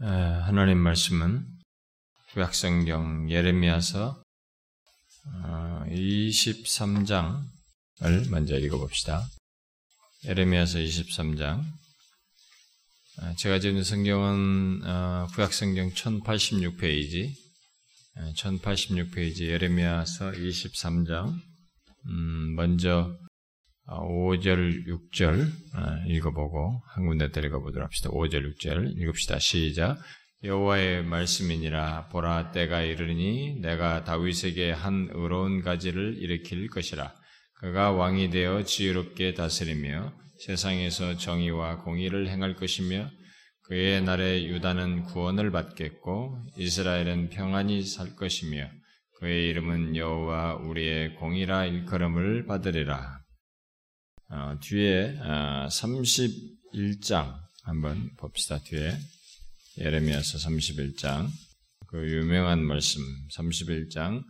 하나님 말씀은 구약성경 예레미야서 23장을 어, 먼저 읽어봅시다. 예레미야서 23장. 제가 지금 성경은 어, 구약성경 1086페이지, 1086페이지 예레미야서 23장. 음, 먼저 5절, 6절 읽어보고 한 군데 데려가보도록 합시다. 5절, 6절 읽읍시다. 시작. 여호와의 말씀이니라 보라 때가 이르니 내가 다윗에게 한 의로운 가지를 일으킬 것이라. 그가 왕이 되어 지혜롭게 다스리며 세상에서 정의와 공의를 행할 것이며 그의 날에 유다는 구원을 받겠고 이스라엘은 평안히 살 것이며 그의 이름은 여호와 우리의 공의라 일컬음을 받으리라. 어, 뒤에 어, 31장 한번 봅시다. 뒤에 예레미야서 31장 그 유명한 말씀 31장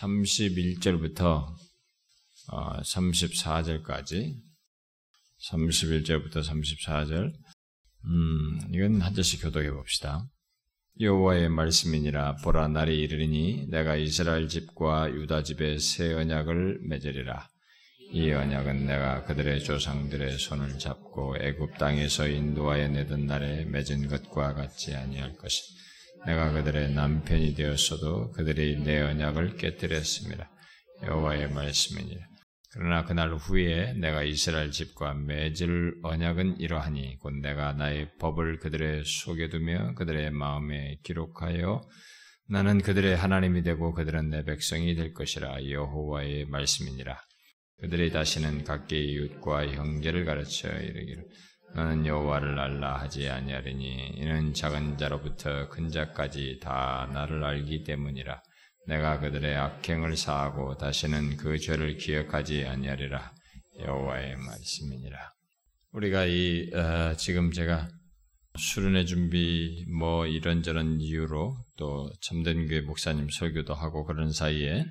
31절부터 어, 34절까지 31절부터 34절 음, 이건 한 절씩 교독해 봅시다. 여호와의 말씀이니라 보라 날이 이르리니 내가 이스라엘 집과 유다 집에 새 언약을 맺으리라 이 언약은 내가 그들의 조상들의 손을 잡고 애굽 땅에서 인도하여 내던 날에 맺은 것과 같지 아니할 것이 내가 그들의 남편이 되었어도 그들이 내 언약을 깨뜨렸습니다. 여호와의 말씀이니라. 그러나 그날 후에 내가 이스라엘 집과 맺을 언약은 이러하니 곧 내가 나의 법을 그들의 속에 두며 그들의 마음에 기록하여 나는 그들의 하나님이 되고 그들은 내 백성이 될 것이라 여호와의 말씀이니라. 그들이 다시는 각계의 이웃과 형제를 가르쳐 이르기를 너는 여호와를 알라 하지 아니하리니 이는 작은 자로부터 큰 자까지 다 나를 알기 때문이라. 내가 그들의 악행을 사하고 다시는 그 죄를 기억하지 아니하리라. 여호와의 말씀이니라. 우리가 이 어, 지금 제가 수련회 준비 뭐 이런저런 이유로 또 참된 교회 목사님 설교도 하고 그런 사이에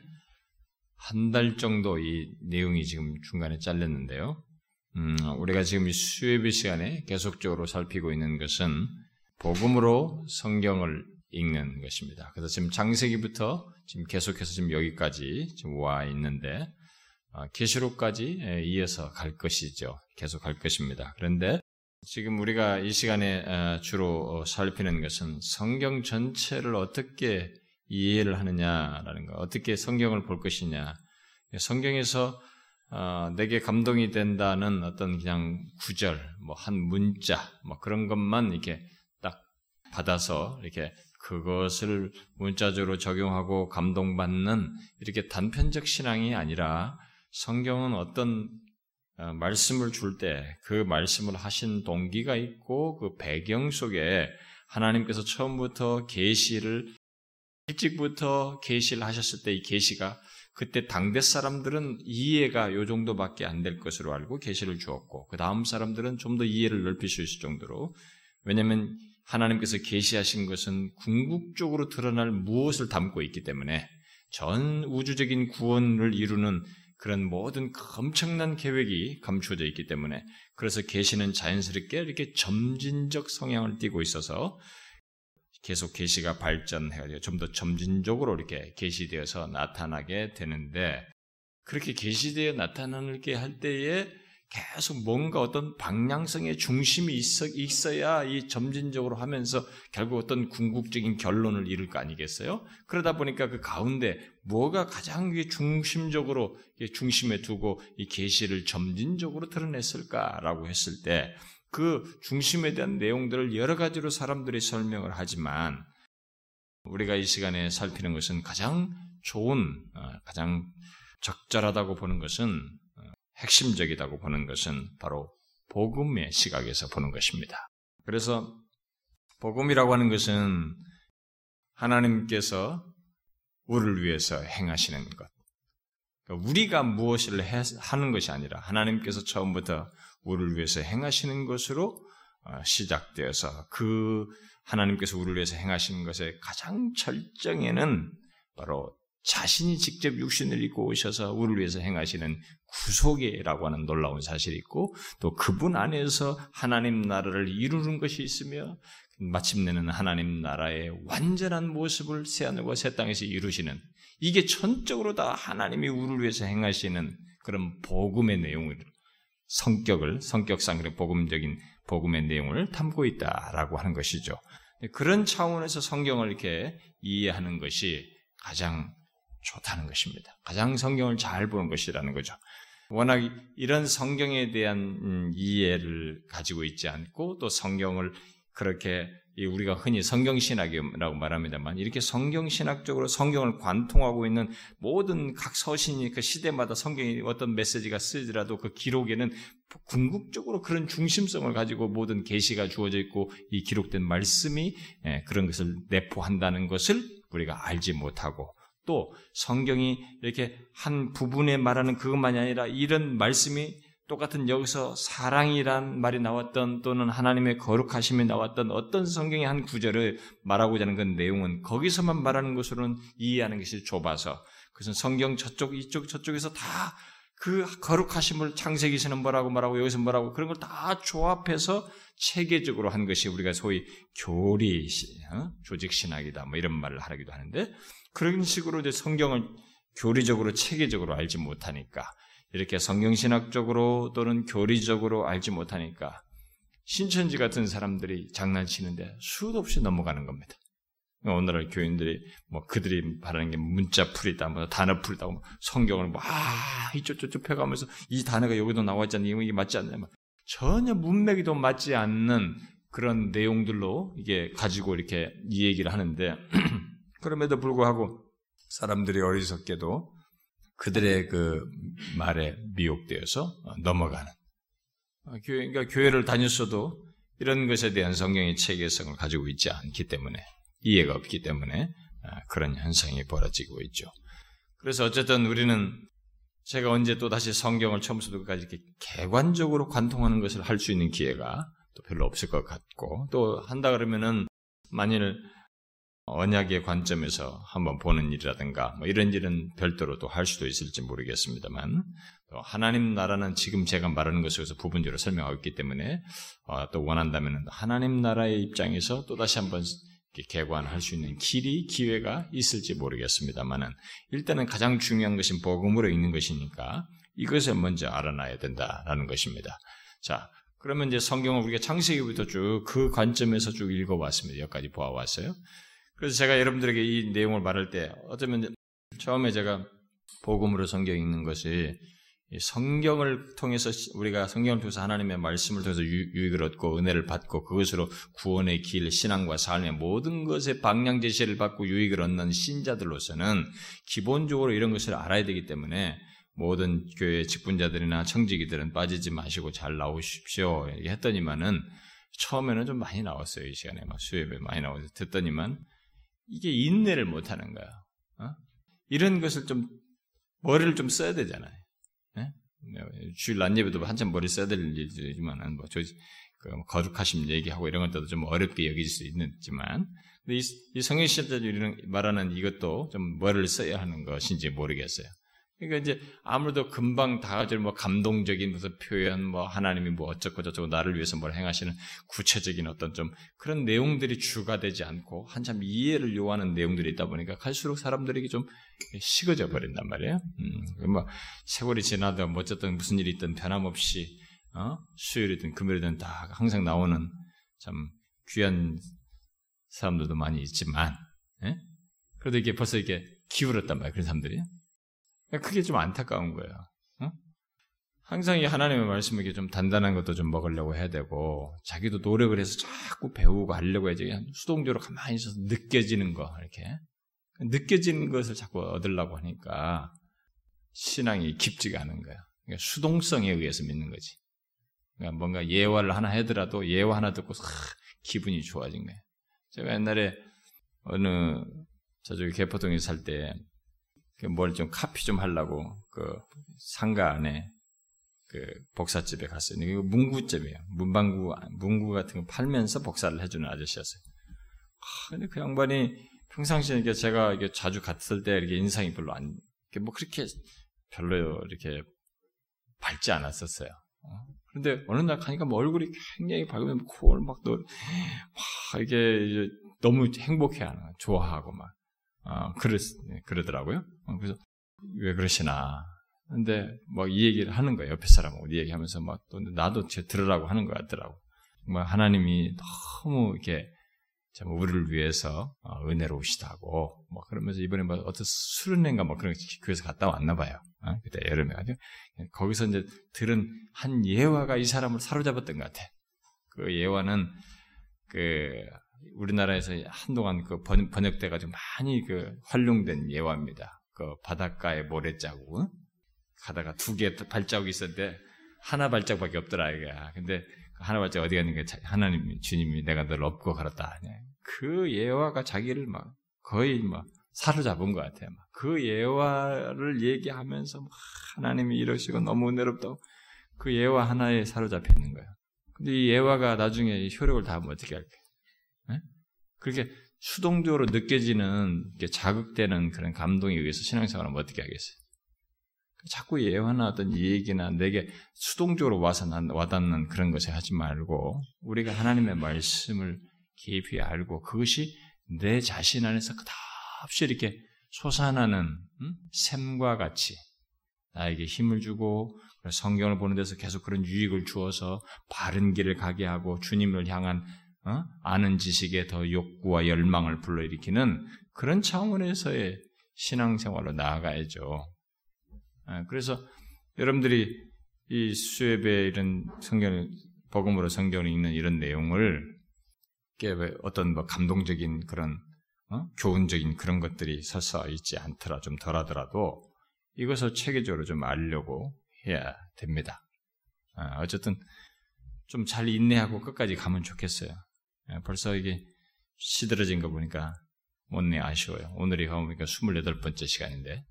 한 달 정도 이 내용이 지금 중간에 잘렸는데요. 음, 우리가 지금 이 수요일 시간에 계속적으로 살피고 있는 것은 복음으로 성경을 읽는 것입니다. 그래서 지금 장세기부터 지금 계속해서 지금 여기까지 지금 와 있는데 아, 계시록까지 예, 이어서 갈 것이죠. 계속 갈 것입니다. 그런데 지금 우리가 이 시간에 아, 주로 살피는 것은 성경 전체를 어떻게 이해를 하느냐라는 거, 어떻게 성경을 볼 것이냐. 성경에서 어, 내게 감동이 된다는 어떤 그냥 구절, 뭐 한 문자, 뭐 그런 것만 이렇게 딱 받아서 이렇게 그것을 문자적으로 적용하고 감동받는 이렇게 단편적 신앙이 아니라 성경은 어떤 어, 말씀을 줄 때 그 말씀을 하신 동기가 있고 그 배경 속에 하나님께서 처음부터 계시를 일찍부터 계시를 하셨을 때 이 계시가 그때 당대 사람들은 이해가 요 정도밖에 안 될 것으로 알고 계시를 주었고 그 다음 사람들은 좀 더 이해를 넓힐 수 있을 정도로. 왜냐하면 하나님께서 계시하신 것은 궁극적으로 드러날 무엇을 담고 있기 때문에 전 우주적인 구원을 이루는 그런 모든 엄청난 계획이 감추어져 있기 때문에 그래서 계시는 자연스럽게 이렇게 점진적 성향을 띠고 있어서 계속 계시가 발전해가지고 좀 더 점진적으로 이렇게 계시되어서 나타나게 되는데 그렇게 계시되어 나타나게 할 때에 계속 뭔가 어떤 방향성의 중심이 있어, 있어 야 이 점진적으로 하면서 결국 어떤 궁극적인 결론을 이룰 거 아니겠어요? 그러다 보니까 그 가운데 뭐가 가장 중심적으로 중심에 두고 이 계시를 점진적으로 드러냈을까라고 했을 때 그 중심에 대한 내용들을 여러 가지로 사람들이 설명을 하지만 우리가 이 시간에 살피는 것은 가장 좋은, 어, 가장 적절하다고 보는 것은 어, 핵심적이다고 보는 것은 바로 복음의 시각에서 보는 것입니다. 그래서 복음이라고 하는 것은 하나님께서 우리를 위해서 행하시는 것. 그러니까 우리가 무엇을 하는 것이 아니라 하나님께서 처음부터 우리를 위해서 행하시는 것으로 어, 시작되어서 그 하나님께서 우리를 위해서 행하시는 것의 가장 절정에는 바로 자신이 직접 육신을 입고 오셔서 우리를 위해서 행하시는 구속이라고 하는 놀라운 사실이 있고 또 그분 안에서 하나님 나라를 이루는 것이 있으며 마침내는 하나님 나라의 완전한 모습을 새하늘과 새 땅에서 이루시는 이게 전적으로 다 하나님이 우리를 위해서 행하시는 그런 복음의 내용을 성격을 성격상 그런 복음적인 복음의 내용을 담고 있다라고 하는 것이죠. 그런 차원에서 성경을 이렇게 이해하는 것이 가장 좋다는 것입니다. 가장 성경을 잘 보는 것이라는 거죠. 워낙 이런 성경에 대한 음, 이해를 가지고 있지 않고 또 성경을 그렇게 우리가 흔히 성경신학이라고 말합니다만 이렇게 성경신학적으로 성경을 관통하고 있는 모든 각 서신이 그 시대마다 성경이 어떤 메시지가 쓰더라도 그 기록에는 궁극적으로 그런 중심성을 가지고 모든 계시가 주어져 있고 이 기록된 말씀이 예, 그런 것을 내포한다는 것을 우리가 알지 못하고 또 성경이 이렇게 한 부분에 말하는 그것만이 아니라 이런 말씀이 똑같은 여기서 사랑이란 말이 나왔던 또는 하나님의 거룩하심이 나왔던 어떤 성경의 한 구절을 말하고자 하는 그 내용은 거기서만 말하는 것으로는 이해하는 것이 좁아서 그것은 성경 저쪽 이쪽 저쪽에서 다 그 거룩하심을 창세기에서는 뭐라고 말하고 여기서 뭐라고 그런 걸 다 조합해서 체계적으로 한 것이 우리가 소위 교리 어? 조직 신학이다 뭐 이런 말을 하기도 하는데 그런 식으로 이제 성경을 교리적으로 체계적으로 알지 못하니까 이렇게 성경신학적으로 또는 교리적으로 알지 못하니까 신천지 같은 사람들이 장난치는데 수도 없이 넘어가는 겁니다. 오늘날 교인들이 뭐 그들이 바라는 게 문자풀이다, 뭐 단어풀이다, 뭐 성경을 뭐 아, 이쪽 저쪽 펴가면서 이 단어가 여기도 나와 있잖아, 이게 맞지 않냐, 뭐 전혀 문맥이도 맞지 않는 그런 내용들로 이게 가지고 이렇게 이 얘기를 하는데 그럼에도 불구하고 사람들이 어리석게도 그들의 그 말에 미혹되어서 넘어가는 어, 교회, 그러니까 교회를 다녔어도 이런 것에 대한 성경의 체계성을 가지고 있지 않기 때문에 이해가 없기 때문에 아, 그런 현상이 벌어지고 있죠. 그래서 어쨌든 우리는 제가 언제 또 다시 성경을 처음부터 끝까지 이렇게 개관적으로 관통하는 것을 할 수 있는 기회가 또 별로 없을 것 같고 또 한다 그러면은 만일 언약의 관점에서 한번 보는 일이라든가 뭐 이런 일은 별도로 또 할 수도 있을지 모르겠습니다만 또 하나님 나라는 지금 제가 말하는 것에서 부분적으로 설명하고 있기 때문에 어, 또 원한다면 하나님 나라의 입장에서 또 다시 한번 개관할 수 있는 길이 기회가 있을지 모르겠습니다만은 일단은 가장 중요한 것은 복음으로 있는 것이니까 이것을 먼저 알아놔야 된다라는 것입니다. 자, 그러면 이제 성경을 우리가 창세기부터 쭉 그 관점에서 쭉 읽어왔습니다. 여기까지 보아왔어요. 그래서 제가 여러분들에게 이 내용을 말할 때 어쩌면 처음에 제가 복음으로 성경 읽는 것이 성경을 통해서 우리가 성경을 통해서 하나님의 말씀을 통해서 유익을 얻고 은혜를 받고 그것으로 구원의 길, 신앙과 삶의 모든 것에 방향 제시를 받고 유익을 얻는 신자들로서는 기본적으로 이런 것을 알아야 되기 때문에 모든 교회 직분자들이나 청지기들은 빠지지 마시고 잘 나오십시오. 했더니만은 처음에는 좀 많이 나왔어요. 이 시간에 막 수요일에 많이 나와서 듣더니만 이게 인내를 못하는 거야. 어? 이런 것을 좀 머리를 좀 써야 되잖아요. 네? 주일 낮 예배도 한참 머리 써야 될 일이지만 뭐 저 그 거룩하심 얘기하고 이런 것들도 좀 어렵게 여길 수 있지만 이, 이 성경 시대들 말하는 이것도 좀 머리를 써야 하는 것인지 모르겠어요. 그러니까 이제 아무래도 금방 다가질 뭐 감동적인 무슨 표현, 뭐 하나님이 뭐 어쩌고 저쩌고 나를 위해서 뭘 행하시는 구체적인 어떤 좀 그런 내용들이 주가 되지 않고 한참 이해를 요하는 내용들이 있다 보니까 갈수록 사람들에게 좀 식어져 버린단 말이에요. 음, 뭐 세월이 지나도 뭐 어쨌든 무슨 일이 있든 변함없이 어? 수요일이든 금요일이든 다 항상 나오는 참 귀한 사람들도 많이 있지만, 예? 그래도 이게 벌써 이렇게 기울었단 말이에요. 그런 사람들이. 그게 좀 안타까운 거예요. 어? 항상 이 하나님의 말씀을 좀 단단한 것도 좀 먹으려고 해야 되고, 자기도 노력을 해서 자꾸 배우고 하려고 해야지. 수동적으로 가만히 있어서 느껴지는 거, 이렇게. 느껴지는 것을 자꾸 얻으려고 하니까, 신앙이 깊지가 않은 거야. 그러니까 수동성에 의해서 믿는 거지. 그러니까 뭔가 예화를 하나 하더라도 예화 하나 듣고 싹 기분이 좋아진 거예요. 제가 옛날에 어느 저쪽에 개포동에 살때 그 뭘 좀 카피 좀 하려고 그 상가 안에 그 복사집에 갔어요. 이거 문구집이에요. 문방구 문구 같은 거 팔면서 복사를 해주는 아저씨였어요. 아, 근데 그 양반이 평상시에 이게 제가 이게 자주 갔을 때 이렇게 인상이 별로 안, 뭐 그렇게 별로 이렇게 밝지 않았었어요. 어? 그런데 어느 날 가니까 뭐 얼굴이 굉장히 밝으면 코를 막 또, 와, 이게 너무 행복해 하는, 좋아하고 막, 어, 그러, 그러더라고요. 어, 그래서 왜 그러시나. 근데 뭐이 얘기를 하는 거예요. 옆에 사람하고 이 얘기하면서 막 또 나도 제 들으라고 하는 것 같더라고. 뭐 하나님이 너무 이렇게 참 우리를 위해서 어, 은혜로우시다고 뭐 그러면서 이번에 뭐 어떤 수련회인가 뭐 그런 교회에서 갔다 왔나 봐요. 어? 그때 여름에 가지고 거기서 이제 들은 한 예화가 이 사람을 사로잡았던 것 같아. 그 예화는 그 우리나라에서 한동안 그 번, 번역돼 가지고 많이 그 활용된 예화입니다. 그 바닷가에 모래자국 가다가 두 개 발자국이 있었는데 하나 발자국밖에 없더라 이게. 근데 하나 발자국 어디 갔는가 하나님 주님이 내가 널 업고 걸었다. 그 예화가 자기를 막 거의 막 사로잡은 것 같아요. 그 예화를 얘기하면서 하나님이 이러시고 너무 은혜롭다고 그 예화 하나에 사로잡혀 있는 거예요. 근데 이 예화가 나중에 효력을 다하면 어떻게 할까요? 네? 그렇게 수동적으로 느껴지는 자극되는 그런 감동에 의해서 신앙생활을 어떻게 하겠어요? 자꾸 예화나 어떤 얘기나 내게 수동적으로 와서 와닿는 그런 것에 하지 말고 우리가 하나님의 말씀을 깊이 알고 그것이 내 자신 안에서 끝없이 이렇게 솟아나는 음? 샘과 같이 나에게 힘을 주고 성경을 보는 데서 계속 그런 유익을 주어서 바른 길을 가게 하고 주님을 향한 어? 아는 지식에 더 욕구와 열망을 불러일으키는 그런 차원에서의 신앙생활로 나아가야죠. 아, 그래서 여러분들이 이 수협의 이런 성경, 복음으로 성경을 읽는 이런 내용을 어떤 뭐 감동적인 그런 어? 교훈적인 그런 것들이 서서 있지 않더라 좀 덜하더라도 이것을 체계적으로 좀 알려고 해야 됩니다. 아, 어쨌든 좀 잘 인내하고 끝까지 가면 좋겠어요. 아, 벌써 이게 시들어진 거 보니까 못내 아쉬워요. 오늘이 가보니까 28번째 시간인데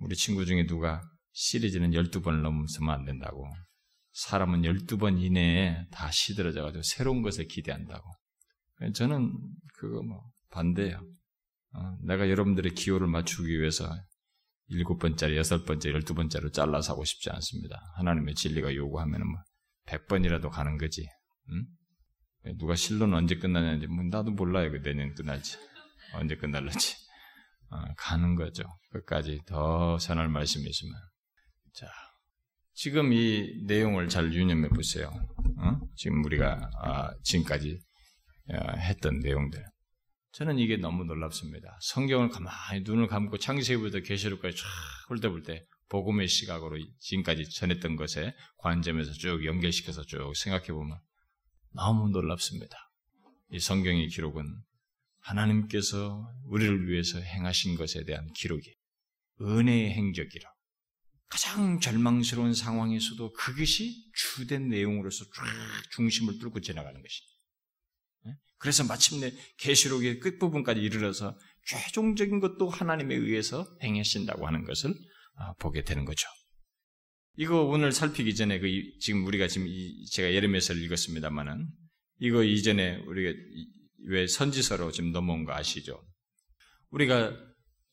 우리 친구 중에 누가 시리즈는 12번을 넘으면 안 된다고 사람은 12번 이내에 다 시들어져가지고 새로운 것을 기대한다고 저는 그거 뭐 반대예요. 어, 내가 여러분들의 기호를 맞추기 위해서 일곱 번짜리, 여섯 번째, 열두 번째로 잘라서 하고 싶지 않습니다. 하나님의 진리가 요구하면은 뭐, 백 번이라도 가는 거지. 응? 누가 실로는 언제 끝나냐는지, 뭐 나도 몰라요. 그 내년 끝날지. 언제 끝날지. 어, 가는 거죠. 끝까지 더 전할 말씀이 있으면. 자, 지금 이 내용을 잘 유념해 보세요. 어? 지금 우리가 아, 지금까지 어, 했던 내용들. 저는 이게 너무 놀랍습니다. 성경을 가만히 눈을 감고 창세기부터 계시록까지 쫙 훑어볼 때 복음의 시각으로 지금까지 전했던 것에 관점에서 쭉 연결시켜서 쭉 생각해 보면 너무 놀랍습니다. 이 성경의 기록은 하나님께서 우리를 위해서 행하신 것에 대한 기록이 은혜의 행적이라 가장 절망스러운 상황에서도 그것이 주된 내용으로서 쫙 중심을 뚫고 지나가는 것입니다. 그래서 마침내 계시록의 끝부분까지 이르러서 최종적인 것도 하나님에 의해서 행하신다고 하는 것을 아, 보게 되는 거죠. 이거 오늘 살피기 전에 그 지금 우리가 지금 제가 예레미야서를 읽었습니다만은 이거 이전에 우리가 왜 선지서로 지금 넘어온 거 아시죠? 우리가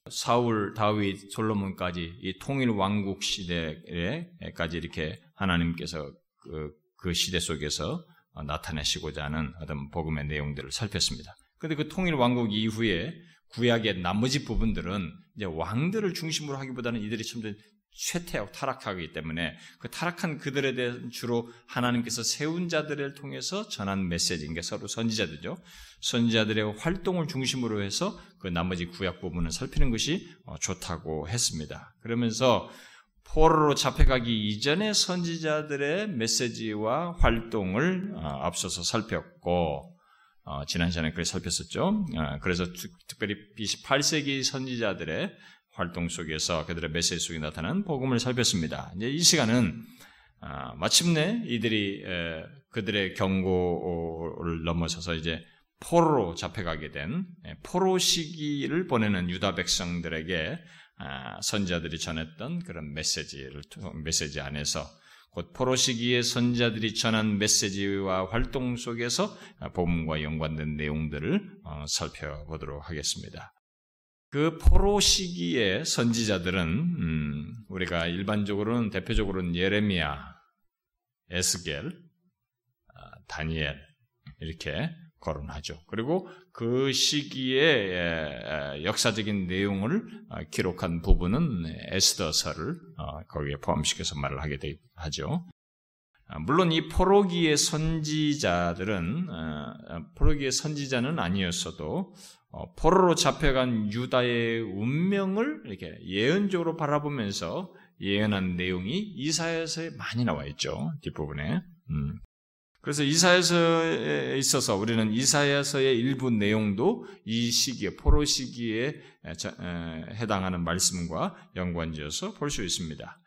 사울, 다윗, 솔로몬까지 이 통일 왕국 시대에까지 이렇게 하나님께서 그, 그 시대 속에서 어, 나타내시고자 하는 어떤 복음의 내용들을 살폈습니다. 그런데 그 통일 왕국 이후에 구약의 나머지 부분들은 이제 왕들을 중심으로 하기보다는 이들이 좀 쇠퇴하고 타락하기 때문에 그 타락한 그들에 대한 주로 하나님께서 세운 자들을 통해서 전한 메시지인 게 서로 선지자들죠. 선지자들의 활동을 중심으로 해서 그 나머지 구약 부분을 살피는 것이 어, 좋다고 했습니다. 그러면서 포로로 잡혀가기 이전의 선지자들의 메시지와 활동을 어, 앞서서 살폈고 어, 지난 시간에 그래 살폈었죠. 어, 그래서 특별히 28세기 선지자들의 활동 속에서 그들의 메시지 속에 나타난 복음을 살폈습니다. 이제 이 시간은 마침내 이들이 그들의 경고를 넘어서서 이제 포로로 잡혀가게 된 포로 시기를 보내는 유다 백성들에게 아, 선자들이 전했던 그런 메시지를 메시지 안에서 곧 포로 시기의 선자들이 전한 메시지와 활동 속에서 복음과 연관된 내용들을 어, 살펴보도록 하겠습니다. 그 포로 시기의 선지자들은 음, 우리가 일반적으로는 대표적으로는 예레미야, 에스겔, 아, 다니엘 이렇게 거론하죠. 그리고 그 시기에 역사적인 내용을 아, 기록한 부분은 에스더서를 어, 거기에 포함시켜서 말을 하게 하죠. 아, 물론 이 포로기의 선지자들은 어, 포로기의 선지자는 아니었어도 어, 포로로 잡혀간 유다의 운명을 이렇게 예언적으로 바라보면서 예언한 내용이 이사야서에 많이 나와 있죠 뒷부분에. 음. 그래서 이사야서에 있어서 우리는 이사야서의 일부 내용도 이 시기에 포로 시기에 해당하는 말씀과 연관지어서 볼 수 있습니다.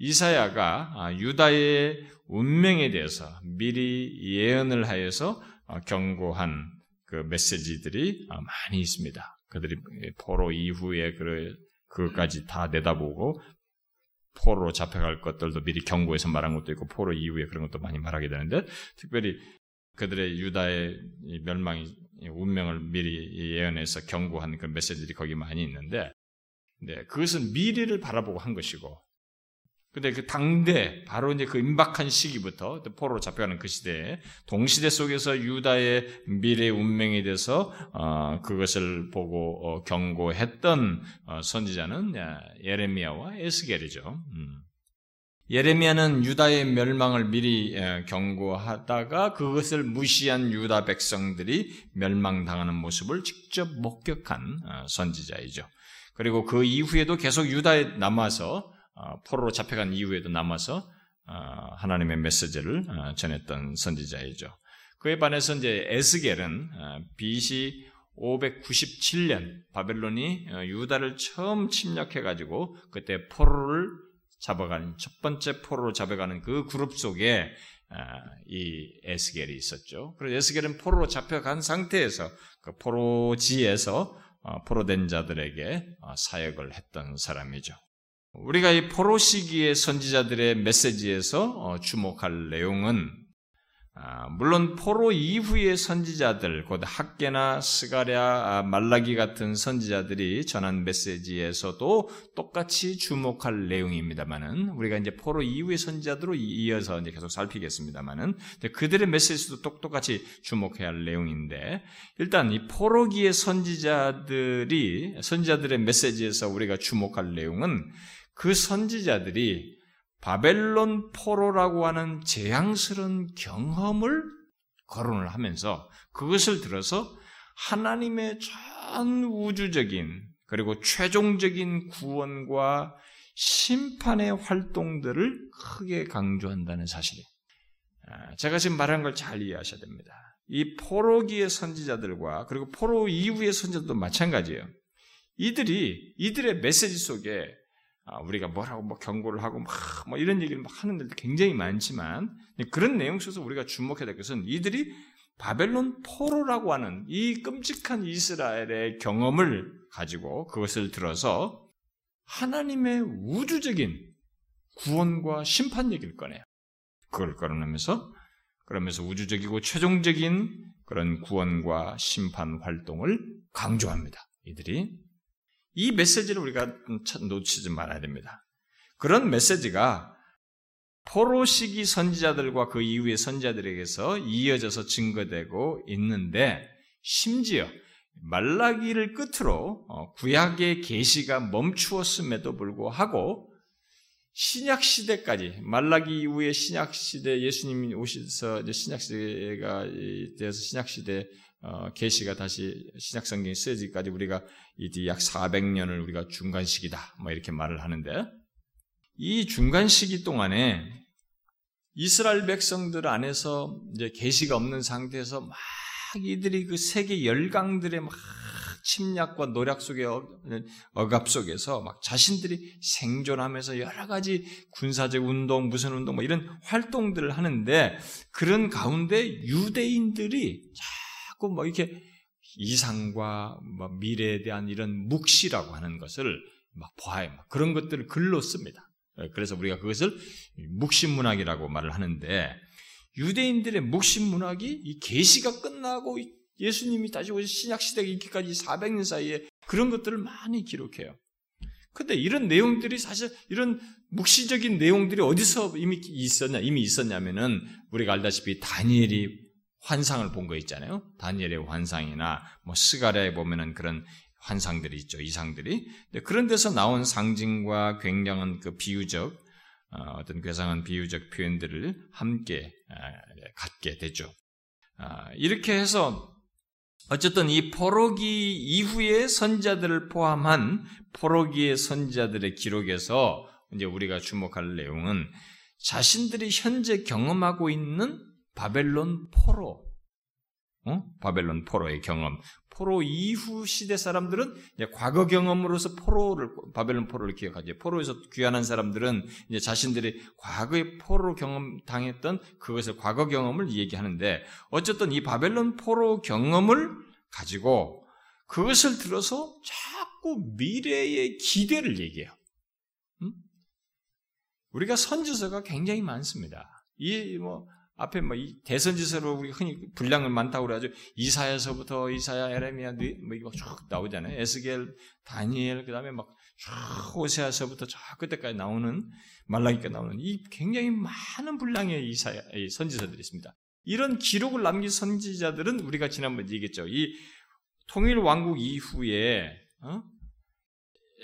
이사야가 아, 유다의 운명에 대해서 미리 예언을 하여서 어, 경고한 그 메시지들이 아, 많이 있습니다. 그들이 포로 이후에 그 그까지 다 내다보고 포로로 잡혀갈 것들도 미리 경고해서 말한 것도 있고 포로 이후에 그런 것도 많이 말하게 되는데 특별히 그들의 유다의 멸망이 운명을 미리 예언해서 경고한 그 메시지들이 거기 많이 있는데 네, 그것은 미래를 바라보고 한 것이고 근데 그 당대 바로 이제 그 임박한 시기부터 포로로 잡혀가는 그 시대에 동시대 속에서 유다의 미래 운명에 대해서 어, 그것을 보고 어, 경고했던 어, 선지자는 예레미야와 에스겔이죠. 음. 예레미야는 유다의 멸망을 미리 경고하다가 그것을 무시한 유다 백성들이 멸망당하는 모습을 직접 목격한 어, 선지자이죠. 그리고 그 이후에도 계속 유다에 남아서 어, 포로로 잡혀간 이후에도 남아서 어, 하나님의 메시지를 어, 전했던 선지자이죠. 그에 반해서 이제 에스겔은 BC 597년 바벨론이 유다를 처음 침략해 가지고 그때 포로를 잡아간 첫 번째 포로로 잡아가는 그 그룹 속에 이 에스겔이 있었죠. 그래서 에스겔은 포로로 잡혀간 상태에서 그 포로지에서 포로된 자들에게 사역을 했던 사람이죠. 우리가 이 포로 시기의 선지자들의 메시지에서 어, 주목할 내용은 아, 물론 포로 이후의 선지자들, 곧 학개나 스가랴, 아, 말라기 같은 선지자들이 전한 메시지에서도 똑같이 주목할 내용입니다만은 우리가 이제 포로 이후의 선지자들로 이어서 이제 계속 살피겠습니다만은 그들의 메시지도 똑똑같이 주목해야 할 내용인데 일단 이 포로기의 선지자들이 선지자들의 메시지에서 우리가 주목할 내용은 그 선지자들이 바벨론 포로라고 하는 재앙스러운 경험을 거론을 하면서 그것을 들어서 하나님의 전 우주적인 그리고 최종적인 구원과 심판의 활동들을 크게 강조한다는 사실이에요. 아, 제가 지금 말한 걸 잘 이해하셔야 됩니다. 이 포로기의 선지자들과 그리고 포로 이후의 선지자들도 마찬가지예요. 이들이 이들의 메시지 속에 아, 우리가 뭐라고 뭐 경고를 하고 막 뭐 이런 얘기를 막 하는 데도 굉장히 많지만 그런 내용 속에서 우리가 주목해야 될 것은 이들이 바벨론 포로라고 하는 이 끔찍한 이스라엘의 경험을 가지고 그것을 들어서 하나님의 우주적인 구원과 심판 얘기를 꺼내요. 그걸 꺼내면서 그러면서 우주적이고 최종적인 그런 구원과 심판 활동을 강조합니다. 이들이 이 메시지를 우리가 놓치지 말아야 됩니다. 그런 메시지가 포로 시기 선지자들과 그 이후의 선지자들에게서 이어져서 증거되고 있는데 심지어 말라기를 끝으로 어, 구약의 계시가 멈추었음에도 불구하고 신약 시대까지 말라기 이후에 신약 시대 예수님이 오셔서 신약 시대가 되어서 신약 시대 어, 계시가 다시 신약 성경에 쓰여지기까지 우리가 이제 약 400년을 우리가 중간 시기다. 뭐 이렇게 말을 하는데 이 중간 시기 동안에 이스라엘 백성들 안에서 이제 계시가 없는 상태에서 막 이들이 그 세계 열강들의 막 침략과 노력 속에 억압 속에서 막 자신들이 생존하면서 여러 가지 군사적 운동, 무슨 운동, 뭐 이런 활동들을 하는데 그런 가운데 유대인들이 자꾸 뭐 이렇게 이상과 뭐 미래에 대한 이런 묵시라고 하는 것을 막 봐요. 그런 것들을 글로 씁니다. 예, 그래서 우리가 그것을 묵신문학이라고 말을 하는데 유대인들의 묵신문학이 이 계시가 끝나고 예수님이 다시 오신 신약 시대에 있기까지 400년 사이에 그런 것들을 많이 기록해요. 근데 이런 내용들이 사실 이런 묵시적인 내용들이 어디서 이미 있었냐, 이미 있었냐면은 우리가 알다시피 다니엘이 환상을 본 거 있잖아요. 다니엘의 환상이나 뭐 스가랴에 보면은 그런 환상들이 있죠. 이상들이. 그런 데서 나온 상징과 굉장한 그 비유적 어, 어떤 괴상한 비유적 표현들을 함께 아, 갖게 되죠. 아, 이렇게 해서 어쨌든 이 포로기 이후의 선자들을 포함한 포로기의 선자들의 기록에서 이제 우리가 주목할 내용은 자신들이 현재 경험하고 있는 바벨론 포로, 어? 바벨론 포로의 경험, 포로 이후 시대 사람들은 과거 경험으로서 포로를 바벨론 포로를 기억하죠. 포로에서 귀환한 사람들은 이제 자신들이 과거의 포로 경험 당했던 그것을 과거 경험을 얘기하는데 어쨌든 이 바벨론 포로 경험을 가지고 그것을 들어서 자꾸 미래의 기대를 얘기해요. 음? 우리가 선지서가 굉장히 많습니다. 이뭐 앞에 뭐 대선 지서로 우리 흔히 분량을 많다고 그래가지 이사야서부터 이사야, 에레미야 뭐 이거 쭉 나오잖아요. 에스겔, 다니엘 그다음에 막 호세아서부터 저 끝에까지 나오는 말라기까지 나오는 이 굉장히 많은 분량의 이사야 선지서들이 있습니다. 이런 기록을 남긴 선지자들은 우리가 지난번에 얘기했죠. 이 통일 왕국 이후에 어?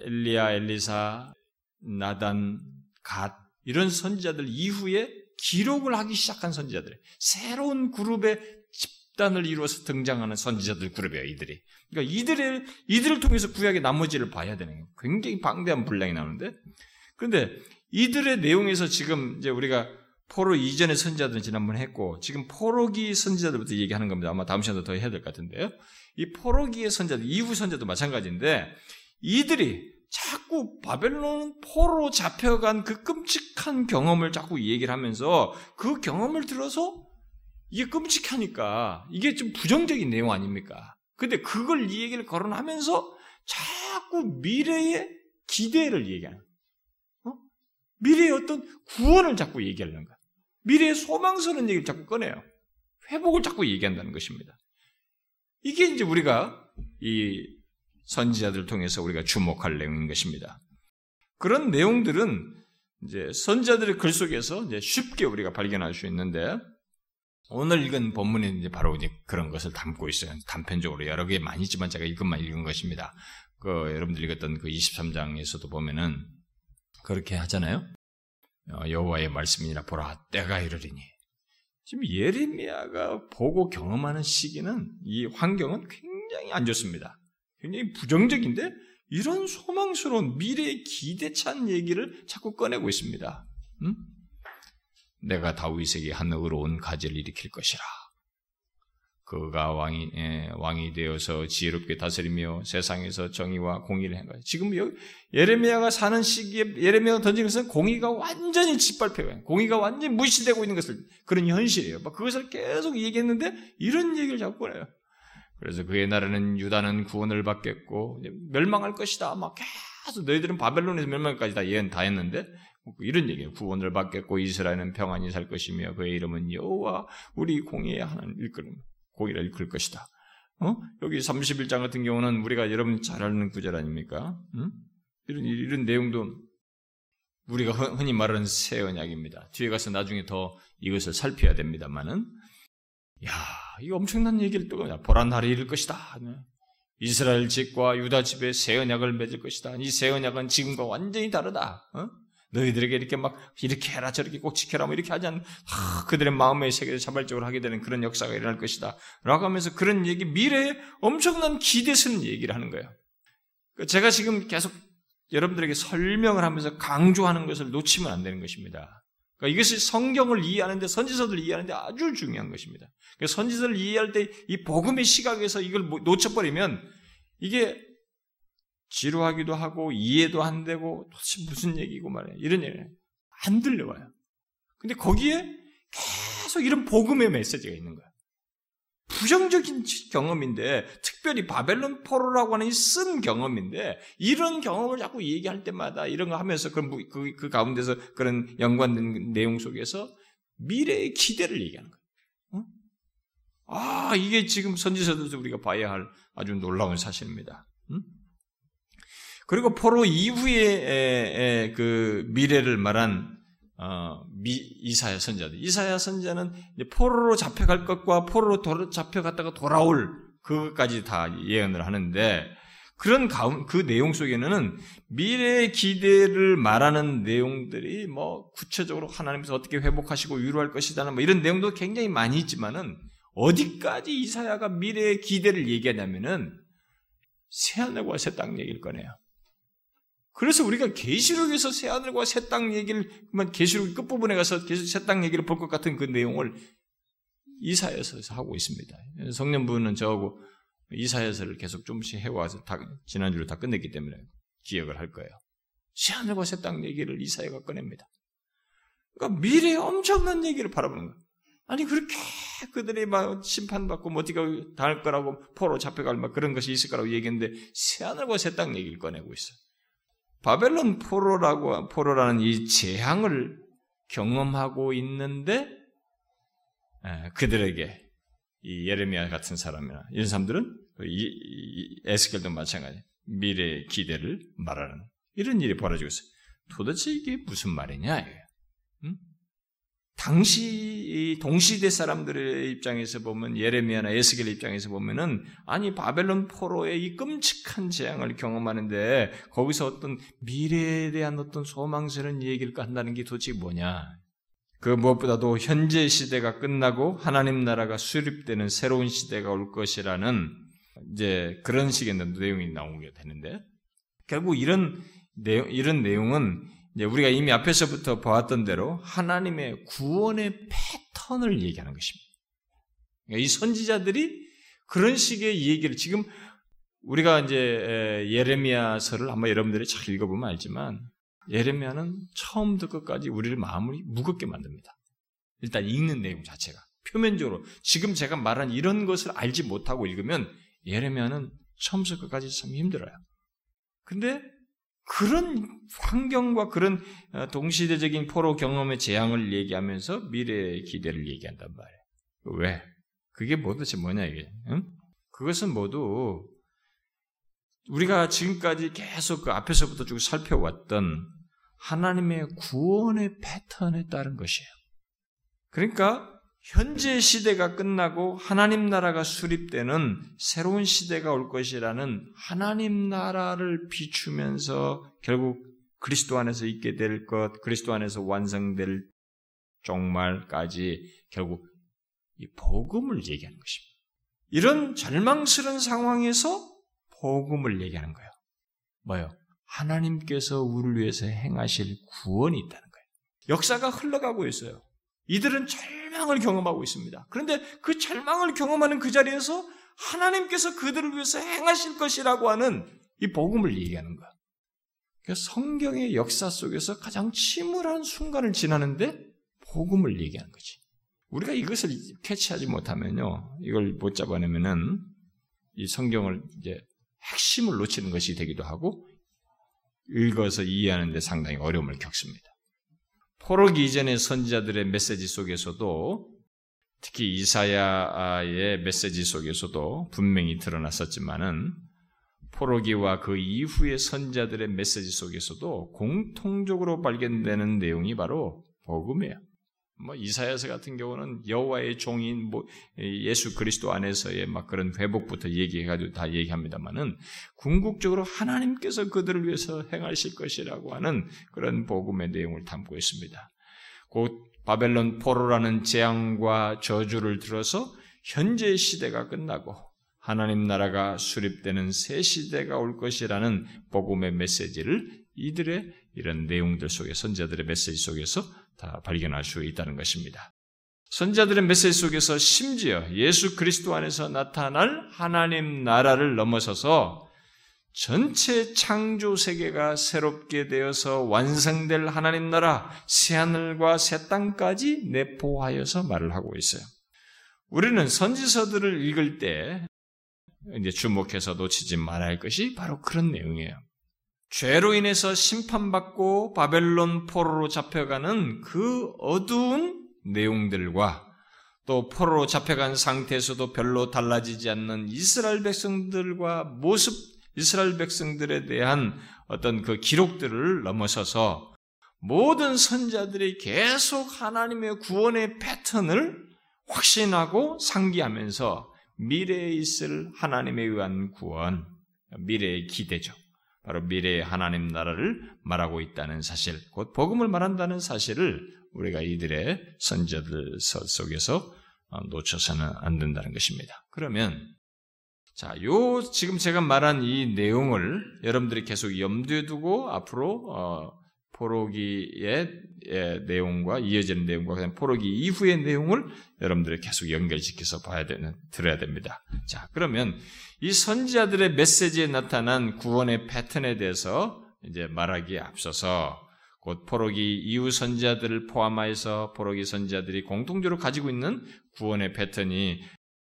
엘리야, 엘리사, 나단, 갓 이런 선지자들 이후에 기록을 하기 시작한 선지자들, 새로운 그룹의 집단을 이루어서 등장하는 선지자들 그룹이에요, 이들이. 그러니까 이들을, 이들을 통해서 구약의 나머지를 봐야 되는 거예요. 굉장히 방대한 분량이 나오는데. 그런데 이들의 내용에서 지금 이제 우리가 포로 이전의 선지자들은 지난번에 했고, 지금 포로기 선지자들부터 얘기하는 겁니다. 아마 다음 시간에 더 해야 될 것 같은데요. 이 포로기의 선지자들, 이후 선지자도 마찬가지인데, 이들이 자꾸 바벨론 포로 잡혀간 그 끔찍한 경험을 자꾸 얘기를 하면서 그 경험을 들어서 이게 끔찍하니까 이게 좀 부정적인 내용 아닙니까? 근데 그걸 이 얘기를 거론하면서 자꾸 미래의 기대를 얘기하는 어? 미래의 어떤 구원을 자꾸 얘기하는 거야. 미래의 소망스러운 얘기를 자꾸 꺼내요. 회복을 자꾸 얘기한다는 것입니다. 이게 이제 우리가 이 선지자들을 통해서 우리가 주목할 내용인 것입니다. 그런 내용들은 이제 선지자들의 글 속에서 이제 쉽게 우리가 발견할 수 있는데 오늘 읽은 본문이 이제 바로 이제 그런 것을 담고 있어요. 단편적으로 여러 개 많이 있지만 제가 이것만 읽은 것입니다. 그 여러분들 읽었던 그 23장에서도 보면은 그렇게 하잖아요. 어, 여호와의 말씀이라 보라 때가 이르리니 지금 예레미야가 보고 경험하는 시기는 이 환경은 굉장히 안 좋습니다. 굉장히 부정적인데 이런 소망스러운 미래의 기대찬 얘기를 자꾸 꺼내고 있습니다. 음? 내가 다윗에게 한 의로운 가지를 일으킬 것이라. 그가 왕이 예, 왕이 되어서 지혜롭게 다스리며 세상에서 정의와 공의를 한 거예요. 지금 여기 예레미야가 사는 시기에 예레미야가 던진 것은 공의가 완전히 짓밟혀요. 공의가 완전히 무시되고 있는 것을 그런 현실이에요. 그것을 계속 얘기했는데 이런 얘기를 자꾸 꺼내요. 그래서 그의 나라는 유다는 구원을 받겠고 멸망할 것이다. 막 계속 너희들은 바벨론에서 멸망까지 다 예언 다 했는데 뭐 이런 얘기예요. 구원을 받겠고 이스라엘은 평안히 살 것이며 그의 이름은 여호와 우리 공의의 하나님 일끌 공의를 일끌 것이다. 어? 여기 31장 같은 경우는 우리가 여러분 잘 아는 구절 아닙니까? 응? 이런 이런 내용도 우리가 흔히 말하는 새 언약입니다. 뒤에 가서 나중에 더 이것을 살펴야 됩니다만은 야, 이 엄청난 얘기를 또 보란 날이 이를 것이다. 이스라엘 집과 유다 집에 새 언약을 맺을 것이다. 이 새 언약은 지금과 완전히 다르다. 어? 너희들에게 이렇게 막 이렇게 해라 저렇게 꼭 지켜라 뭐 이렇게 하지 않 하, 그들의 마음의 세계를 자발적으로 하게 되는 그런 역사가 일어날 것이다. 라고 하면서 그런 얘기 미래에 엄청난 기대스는 얘기를 하는 거예요. 그 제가 지금 계속 여러분들에게 설명을 하면서 강조하는 것을 놓치면 안 되는 것입니다. 그러니까 이것이 성경을 이해하는데 선지서들을 이해하는데 아주 중요한 것입니다. 그러니까 선지서를 이해할 때 이 복음의 시각에서 이걸 뭐 놓쳐버리면 이게 지루하기도 하고 이해도 안 되고 도대체 무슨 얘기고 말이야 이런 얘기안 들려와요. 근데 거기에 계속 이런 복음의 메시지가 있는 거야. 부정적인 경험인데 특별히 바벨론 포로라고 하는 이 쓴 경험인데 이런 경험을 자꾸 얘기할 때마다 이런 거 하면서 그, 그, 그 가운데서 그런 연관된 내용 속에서 미래의 기대를 얘기하는 거예요. 어? 아 이게 지금 선지서에서 우리가 봐야 할 아주 놀라운 사실입니다. 응? 그리고 포로 이후에 그 미래를 말한 어, 미, 이사야 선자들. 이사야 선자는 포로로 잡혀갈 것과 포로로 도, 잡혀갔다가 돌아올 그것까지 다 예언을 하는데 그런 가운 그 내용 속에는 미래의 기대를 말하는 내용들이 뭐 구체적으로 하나님께서 어떻게 회복하시고 위로할 것이다는 뭐 이런 내용도 굉장히 많이 있지만은 어디까지 이사야가 미래의 기대를 얘기하냐면은 새 하늘과 새 땅 얘기를 꺼내요. 그래서 우리가 계시록에서 새 하늘과 새 땅 얘기를 계시록 끝 부분에 가서 계속 새 땅 얘기를 볼 것 같은 그 내용을 이사야서에서 하고 있습니다. 성년부는 저하고 이사야서를 계속 좀씩 해와서 다, 지난주로 다 끝냈기 때문에 기억을 할 거예요. 새 하늘과 새 땅 얘기를 이사야가 꺼냅니다. 그러니까 미래의 엄청난 얘기를 바라보는 거예요. 아니 그렇게 그들이 막 심판받고 뭐 어디가 당할 거라고 포로 잡혀갈 막 그런 것이 있을 거라고 얘기했는데 새 하늘과 새 땅 얘기를 꺼내고 있어요. 바벨론 포로라고 포로라는 이 재앙을 경험하고 있는데 그들에게 이 예레미야 같은 사람이나 이런 사람들은 이, 이 에스겔도 마찬가지 미래의 기대를 말하는 이런 일이 벌어지고 있어요. 도대체 이게 무슨 말이냐? 응? 당시 동시대 사람들의 입장에서 보면 예레미야나 에스겔 입장에서 보면은 아니 바벨론 포로의 이 끔찍한 재앙을 경험하는데 거기서 어떤 미래에 대한 어떤 소망스러운 얘기를 한다는 게 도대체 뭐냐? 그 무엇보다도 현재 시대가 끝나고 하나님 나라가 수립되는 새로운 시대가 올 것이라는 이제 그런 식의 내용이 나오게 되는데 결국 이런 내용 이런 내용은 우리가 이미 앞에서부터 보았던 대로 하나님의 구원의 패턴을 얘기하는 것입니다. 그러니까 이 선지자들이 그런 식의 얘기를 지금 우리가 이제 예레미야서를 한번 여러분들이 잘 읽어보면 알지만 예레미야는 처음부터 끝까지 우리를 마음을 무겁게 만듭니다. 일단 읽는 내용 자체가 표면적으로 지금 제가 말한 이런 것을 알지 못하고 읽으면 예레미야는 처음부터 끝까지 참 힘들어요. 근데 그런 환경과 그런 어, 동시대적인 포로 경험의 재앙을 얘기하면서 미래의 기대를 얘기한단 말이에요. 왜? 그게 도대체 뭐냐 이게? 응? 그것은 모두 우리가 지금까지 계속 그 앞에서부터 쭉 살펴왔던 하나님의 구원의 패턴에 따른 것이에요. 그러니까 현재 시대가 끝나고 하나님 나라가 수립되는 새로운 시대가 올 것이라는 하나님 나라를 비추면서 결국 그리스도 안에서 있게 될 것, 그리스도 안에서 완성될 종말까지 결국 이 복음을 얘기하는 것입니다. 이런 절망스러운 상황에서 복음을 얘기하는 거예요. 뭐요? 하나님께서 우리를 위해서 행하실 구원이 있다는 거예요. 역사가 흘러가고 있어요. 이들은 절 망을 경험하고 있습니다. 그런데 그 절망을 경험하는 그 자리에서 하나님께서 그들을 위해서 행하실 것이라고 하는 이 복음을 얘기하는 거야. 그러니까 성경의 역사 속에서 가장 침울한 순간을 지나는데 복음을 얘기하는 거지. 우리가 이것을 캐치하지 못하면요, 이걸 못 잡아내면은 이 성경을 이제 핵심을 놓치는 것이 되기도 하고 읽어서 이해하는데 상당히 어려움을 겪습니다. 포로기 이전의 선지자들의 메시지 속에서도 특히 이사야의 메시지 속에서도 분명히 드러났었지만은 포로기와 그 이후의 선자들의 메시지 속에서도 공통적으로 발견되는 내용이 바로 복음이에요. 뭐 이사야서 같은 경우는 여호와의 종인 뭐 예수 그리스도 안에서의 막 그런 회복부터 얘기해가지고 다 얘기합니다만은 궁극적으로 하나님께서 그들을 위해서 행하실 것이라고 하는 그런 복음의 내용을 담고 있습니다. 곧 바벨론 포로라는 재앙과 저주를 들어서 현재 시대가 끝나고 하나님 나라가 수립되는 새 시대가 올 것이라는 복음의 메시지를 이들의 이런 내용들 속에 선자들의 메시지 속에서 다 발견할 수 있다는 것입니다. 선자들의 메시지 속에서 심지어 예수 그리스도 안에서 나타날 하나님 나라를 넘어서서 전체 창조 세계가 새롭게 되어서 완성될 하나님 나라, 새하늘과 새 땅까지 내포하여서 말을 하고 있어요. 우리는 선지서들을 읽을 때 이제 주목해서 놓치지 말아야 할 것이 바로 그런 내용이에요. 죄로 인해서 심판받고 바벨론 포로로 잡혀가는 그 어두운 내용들과 또 포로로 잡혀간 상태에서도 별로 달라지지 않는 이스라엘 백성들과 모습 이스라엘 백성들에 대한 어떤 그 기록들을 넘어서서 모든 선자들이 계속 하나님의 구원의 패턴을 확신하고 상기하면서 미래에 있을 하나님에 의한 구원, 미래의 기대죠. 바로 미래의 하나님 나라를 말하고 있다는 사실, 곧 복음을 말한다는 사실을 우리가 이들의 선자들 속에서 놓쳐서는 안 된다는 것입니다. 그러면 자, 요 지금 제가 말한 이 내용을 여러분들이 계속 염두에 두고 앞으로 어, 포로기의 예, 내용과 이어지는 내용과 그다음 포로기 이후의 내용을 여러분들이 계속 연결시켜서 봐야 되는 들어야 됩니다. 자, 그러면 이 선지자들의 메시지에 나타난 구원의 패턴에 대해서 이제 말하기에 앞서서 곧 포로기 이후 선지자들을 포함하여서 포로기 선지자들이 공통적으로 가지고 있는 구원의 패턴이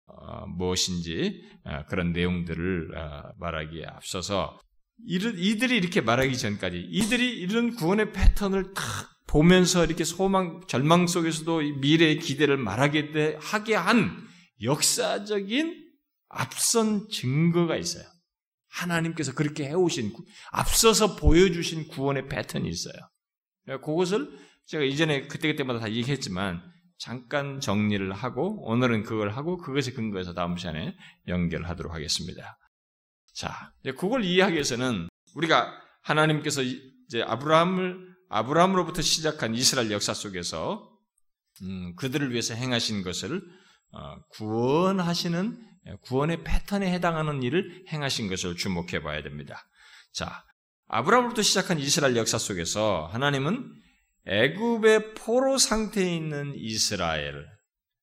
어, 무엇인지 어, 그런 내용들을 어, 말하기에 앞서서 이들이 이렇게 말하기 전까지 이들이 이런 구원의 패턴을 탁 보면서 이렇게 소망 절망 속에서도 미래의 기대를 말하게 하게 한 역사적인 앞선 증거가 있어요. 하나님께서 그렇게 해오신 앞서서 보여주신 구원의 패턴이 있어요. 그것을 제가 이전에 그때그때마다 다 얘기했지만 잠깐 정리를 하고 오늘은 그걸 하고 그것에 근거해서 다음 시간에 연결하도록 하겠습니다. 자, 그걸 이해하기 위해서는 우리가 하나님께서 이제 아브라함을 아브라함으로부터 시작한 이스라엘 역사 속에서 음, 그들을 위해서 행하신 것을 어, 구원하시는 구원의 패턴에 해당하는 일을 행하신 것을 주목해 봐야 됩니다. 자, 아브라함으로부터 시작한 이스라엘 역사 속에서 하나님은 애굽의 포로 상태에 있는 이스라엘,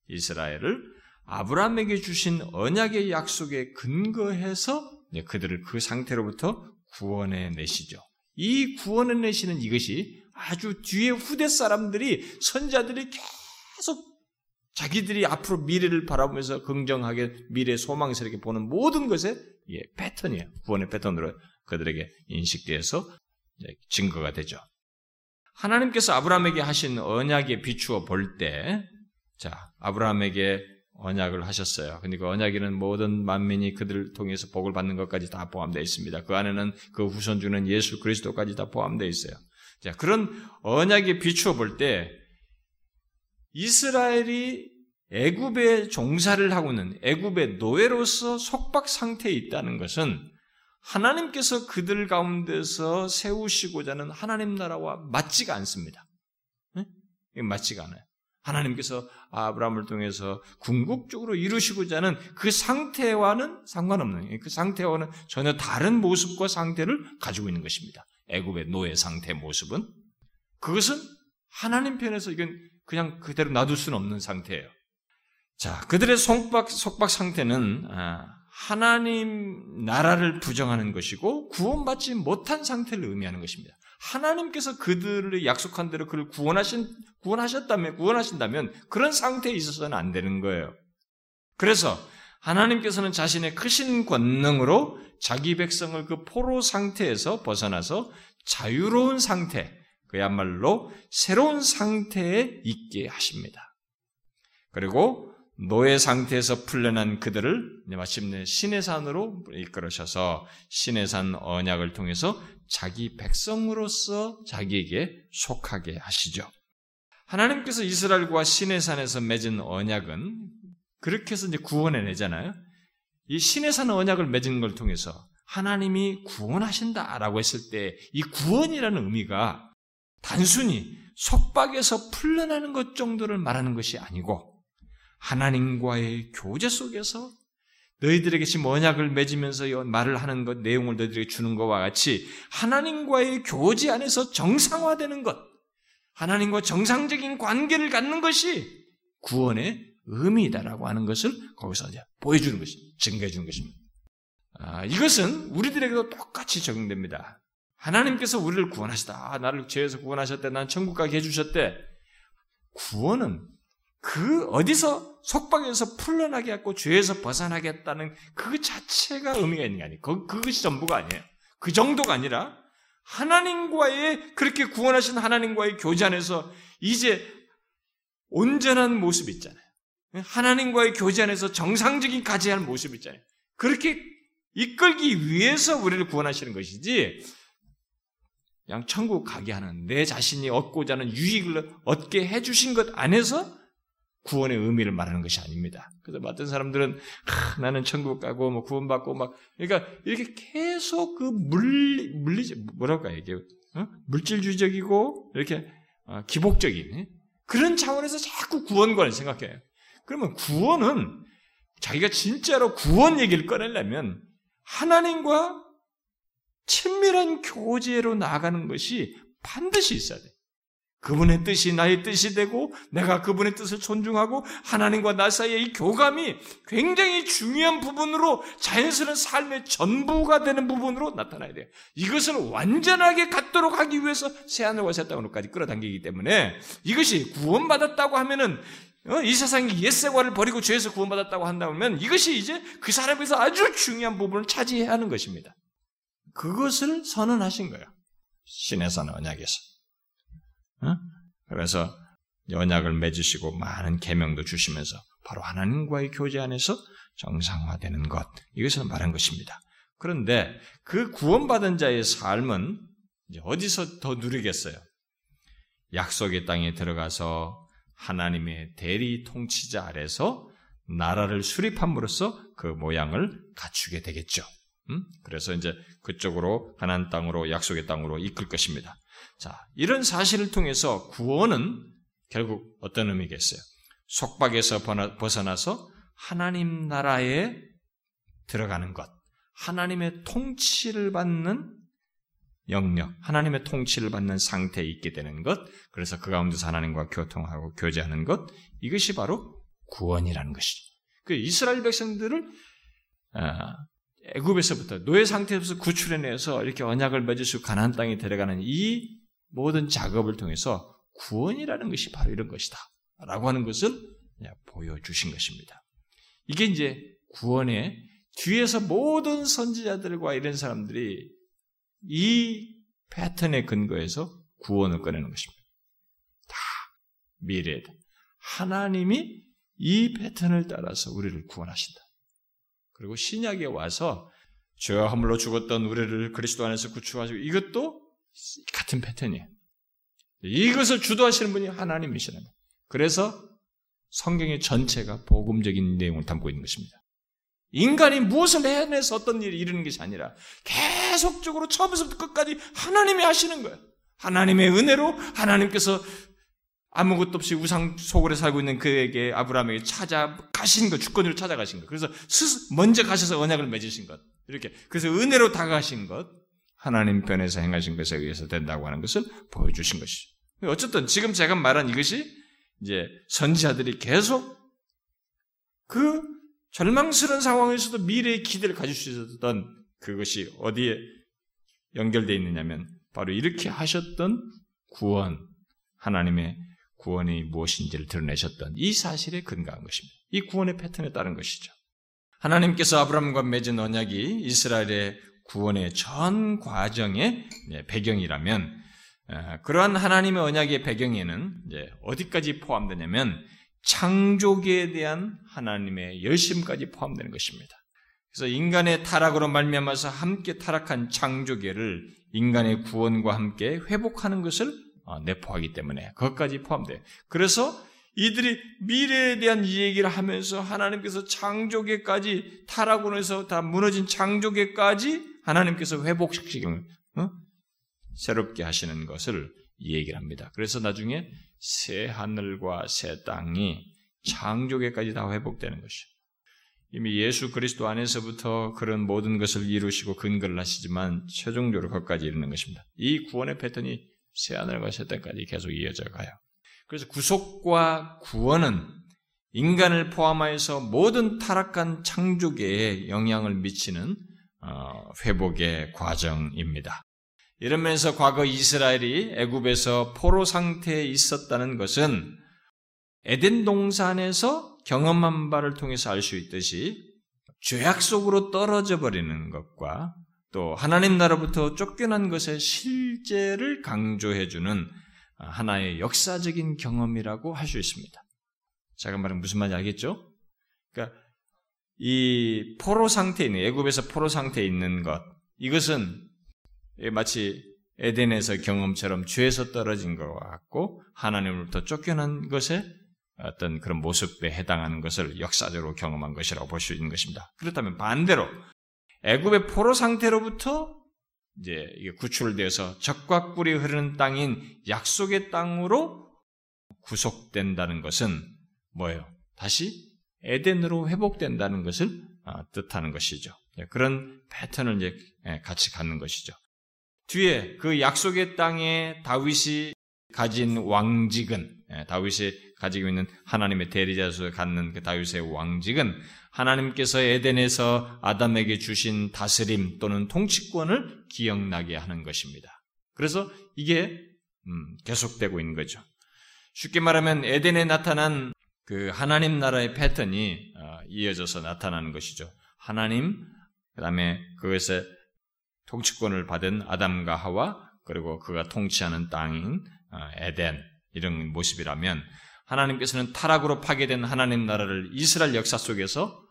이스라엘을 아브라함에게 주신 언약의 약속에 근거해서 그들을 그 상태로부터 구원해 내시죠. 이 구원해 내시는 이것이 아주 뒤에 후대 사람들이 선자들이 계속 자기들이 앞으로 미래를 바라보면서 긍정하게 미래 소망스럽게 보는 모든 것의 예, 패턴이에요. 구원의 패턴으로 그들에게 인식되어서 증거가 되죠. 하나님께서 아브라함에게 하신 언약에 비추어 볼 때, 자, 아브라함에게 언약을 하셨어요. 근데 그 언약에는 모든 만민이 그들을 통해서 복을 받는 것까지 다 포함되어 있습니다. 그 안에는 그 후손 중는 예수 그리스도까지 다 포함되어 있어요. 자, 그런 언약에 비추어 볼 때, 이스라엘이 애굽의 종사를 하고는 애굽의 노예로서 속박 상태에 있다는 것은 하나님께서 그들 가운데서 세우시고자 하는 하나님 나라와 맞지가 않습니다. 네? 맞지가 않아요. 하나님께서 아브라함을 통해서 궁극적으로 이루시고자 하는 그 상태와는 상관없는 그 상태와는 전혀 다른 모습과 상태를 가지고 있는 것입니다. 애굽의 노예 상태 모습은 그것은 하나님 편에서 이건 그냥 그대로 놔둘 수는 없는 상태예요. 자, 그들의 속박 속박 상태는 아, 하나님 나라를 부정하는 것이고 구원받지 못한 상태를 의미하는 것입니다. 하나님께서 그들을 약속한 대로 그를 구원하신 구원하셨다면 구원하신다면 그런 상태에 있어서는 안 되는 거예요. 그래서 하나님께서는 자신의 크신 권능으로 자기 백성을 그 포로 상태에서 벗어나서 자유로운 상태, 그야말로 새로운 상태에 있게 하십니다. 그리고 노예 상태에서 풀려난 그들을 마침내 신의 산으로 이끌으셔서 신의 산 언약을 통해서 자기 백성으로서 자기에게 속하게 하시죠. 하나님께서 이스라엘과 신의 산에서 맺은 언약은 그렇게 해서 이제 구원해 내잖아요. 이 신의 산 언약을 맺은 걸 통해서 하나님이 구원하신다라고 했을 때 이 구원이라는 의미가 단순히 속박에서 풀려나는 것 정도를 말하는 것이 아니고 하나님과의 교제 속에서 너희들에게 지금 언약을 맺으면서 말을 하는 것, 내용을 너희들에게 주는 것과 같이 하나님과의 교제 안에서 정상화되는 것, 하나님과 정상적인 관계를 갖는 것이 구원의 의미다라고 하는 것을 거기서 이제 보여주는 것이, 증거해 주는 것입니다. 아, 이것은 우리들에게도 똑같이 적용됩니다. 하나님께서 우리를 구원하시다. 아, 나를 죄에서 구원하셨대. 난 천국 가게 해주셨대. 구원은 그 어디서 속박에서 풀려나게 했고 죄에서 벗어나겠다는 그 자체가 의미가 있는 게 아니에요. 그, 그것이 전부가 아니에요. 그 정도가 아니라 하나님과의 그렇게 구원하신 하나님과의 교제 안에서 이제 온전한 모습 있잖아요. 하나님과의 교제 안에서 정상적인 가져야 할 모습 있잖아요. 그렇게 이끌기 위해서 우리를 구원하시는 것이지, 그냥 천국 가게 하는 내 자신이 얻고자 하는 유익을 얻게 해주신 것 안에서 구원의 의미를 말하는 것이 아닙니다. 그래서 어떤 사람들은 아, 나는 천국 가고 뭐 구원받고 막 그러니까 이렇게 계속 그 물리 물리 뭐랄까 이게 어? 물질주의적이고 이렇게 어, 기복적인 그런 차원에서 자꾸 구원관을 생각해요. 그러면 구원은 자기가 진짜로 구원 얘기를 꺼내려면 하나님과 친밀한 교제로 나아가는 것이 반드시 있어야 돼. 그분의 뜻이 나의 뜻이 되고 내가 그분의 뜻을 존중하고 하나님과 나 사이의 이 교감이 굉장히 중요한 부분으로 자연스러운 삶의 전부가 되는 부분으로 나타나야 돼요. 이것을 완전하게 갖도록 하기 위해서 새하늘과 새 땅으로까지 끌어당기기 때문에 이것이 구원받았다고 하면은 어, 이 세상이 옛생활을 버리고 죄에서 구원받았다고 한다면 이것이 이제 그 사람에서 아주 중요한 부분을 차지해야 하는 것입니다. 그것을 선언하신 거예요. 신의 산 언약에서. 어? 그래서 언약을 맺으시고 많은 계명도 주시면서 바로 하나님과의 교제 안에서 정상화되는 것 이것을 말한 것입니다. 그런데 그 구원받은 자의 삶은 어디서 더 누리겠어요? 약속의 땅에 들어가서 하나님의 대리 통치자 아래서 나라를 수립함으로써 그 모양을 갖추게 되겠죠. 음? 그래서 이제 그쪽으로 가난 땅으로 약속의 땅으로 이끌 것입니다. 자, 이런 사실을 통해서 구원은 결국 어떤 의미겠어요? 속박에서 벗어나서 하나님 나라에 들어가는 것, 하나님의 통치를 받는 영역, 하나님의 통치를 받는 상태에 있게 되는 것, 그래서 그 가운데서 하나님과 교통하고 교제하는 것, 이것이 바로 구원이라는 것이죠. 그 이스라엘 백성들을 아, 애굽에서부터 노예 상태에서 구출해내서 이렇게 언약을 맺으시고 가나안 땅에 들어가는 이 모든 작업을 통해서 구원이라는 것이 바로 이런 것이다. 라고 하는 것을 보여주신 것입니다. 이게 이제 구원의 뒤에서 모든 선지자들과 이런 사람들이 이 패턴에 근거해서 구원을 꺼내는 것입니다. 다 미래다. 하나님이 이 패턴을 따라서 우리를 구원하신다. 그리고 신약에 와서 죄와 허물로 죽었던 우리를 그리스도 안에서 구출하시고 이것도 같은 패턴이에요. 이것을 주도하시는 분이 하나님이시는 거예요. 그래서 성경의 전체가 복음적인 내용을 담고 있는 것입니다. 인간이 무엇을 해내서 어떤 일이 이루는 것이 아니라 계속적으로 처음부터 끝까지 하나님이 하시는 거예요. 하나님의 은혜로 하나님께서 아무것도 없이 우상 속으로 살고 있는 그에게 아브라함에게 찾아가신 것, 주권으로 찾아가신 것. 그래서 스스 먼저 가셔서 언약을 맺으신 것. 이렇게. 그래서 은혜로 다가신 것. 하나님 편에서 행하신 것에 의해서 된다고 하는 것을 보여주신 것이죠. 어쨌든 지금 제가 말한 이것이 이제 선지자들이 계속 그 절망스러운 상황에서도 미래의 기대를 가질 수 있었던 그것이 어디에 연결되어 있느냐면 바로 이렇게 하셨던 구원, 하나님의 구원이 무엇인지를 드러내셨던 이 사실에 근거한 것입니다. 이 구원의 패턴에 따른 것이죠. 하나님께서 아브라함과 맺은 언약이 이스라엘의 구원의 전 과정의 배경이라면 그러한 하나님의 언약의 배경에는 어디까지 포함되냐면 창조계에 대한 하나님의 열심까지 포함되는 것입니다. 그래서 인간의 타락으로 말미암아서 함께 타락한 창조계를 인간의 구원과 함께 회복하는 것을 어, 내포하기 때문에 그것까지 포함돼요. 그래서 이들이 미래에 대한 이 얘기를 하면서 하나님께서 창조계까지 타락으로 해서 다 무너진 창조계까지 하나님께서 회복시키는 어? 새롭게 하시는 것을 이 얘기를 합니다. 그래서 나중에 새 하늘과 새 땅이 창조계까지 다 회복되는 것이죠. 이미 예수 그리스도 안에서부터 그런 모든 것을 이루시고 근거를 하시지만 최종적으로 거기까지 이르는 것입니다. 이 구원의 패턴이 새하늘과 새 땅까지 계속 이어져 가요. 그래서 구속과 구원은 인간을 포함하여서 모든 타락한 창조계에 영향을 미치는 어, 회복의 과정입니다. 이러면서 과거 이스라엘이 애굽에서 포로 상태에 있었다는 것은 에덴 동산에서 경험한 바를 통해서 알 수 있듯이 죄악 속으로 떨어져 버리는 것과 또 하나님 나라부터 쫓겨난 것의 실제를 강조해주는 하나의 역사적인 경험이라고 할 수 있습니다. 제가 말은 무슨 말인지 알겠죠? 그러니까 이 포로 상태에 있는 애굽에서 포로 상태에 있는 것 이것은 마치 에덴에서 경험처럼 죄에서 떨어진 것과 같고 하나님으로부터 쫓겨난 것에 어떤 그런 모습에 해당하는 것을 역사적으로 경험한 것이라고 볼 수 있는 것입니다. 그렇다면 반대로 애굽의 포로 상태로부터 이제 구출되어서 적과 꿀이 흐르는 땅인 약속의 땅으로 구속된다는 것은 뭐예요? 다시 에덴으로 회복된다는 것을 아, 뜻하는 것이죠. 예, 그런 패턴을 이제 예, 같이 갖는 것이죠. 뒤에 그 약속의 땅에 다윗이 가진 왕직은 예, 다윗이 가지고 있는 하나님의 대리자로서 갖는 그 다윗의 왕직은 하나님께서 에덴에서 아담에게 주신 다스림 또는 통치권을 기억나게 하는 것입니다. 그래서 이게 음, 계속되고 있는 거죠. 쉽게 말하면 에덴에 나타난 그 하나님 나라의 패턴이 어, 이어져서 나타나는 것이죠. 하나님, 그 다음에 그것에 통치권을 받은 아담과 하와, 그리고 그가 통치하는 땅인 어, 에덴, 이런 모습이라면, 하나님께서는 타락으로 파괴된 하나님 나라를 이스라엘 역사 속에서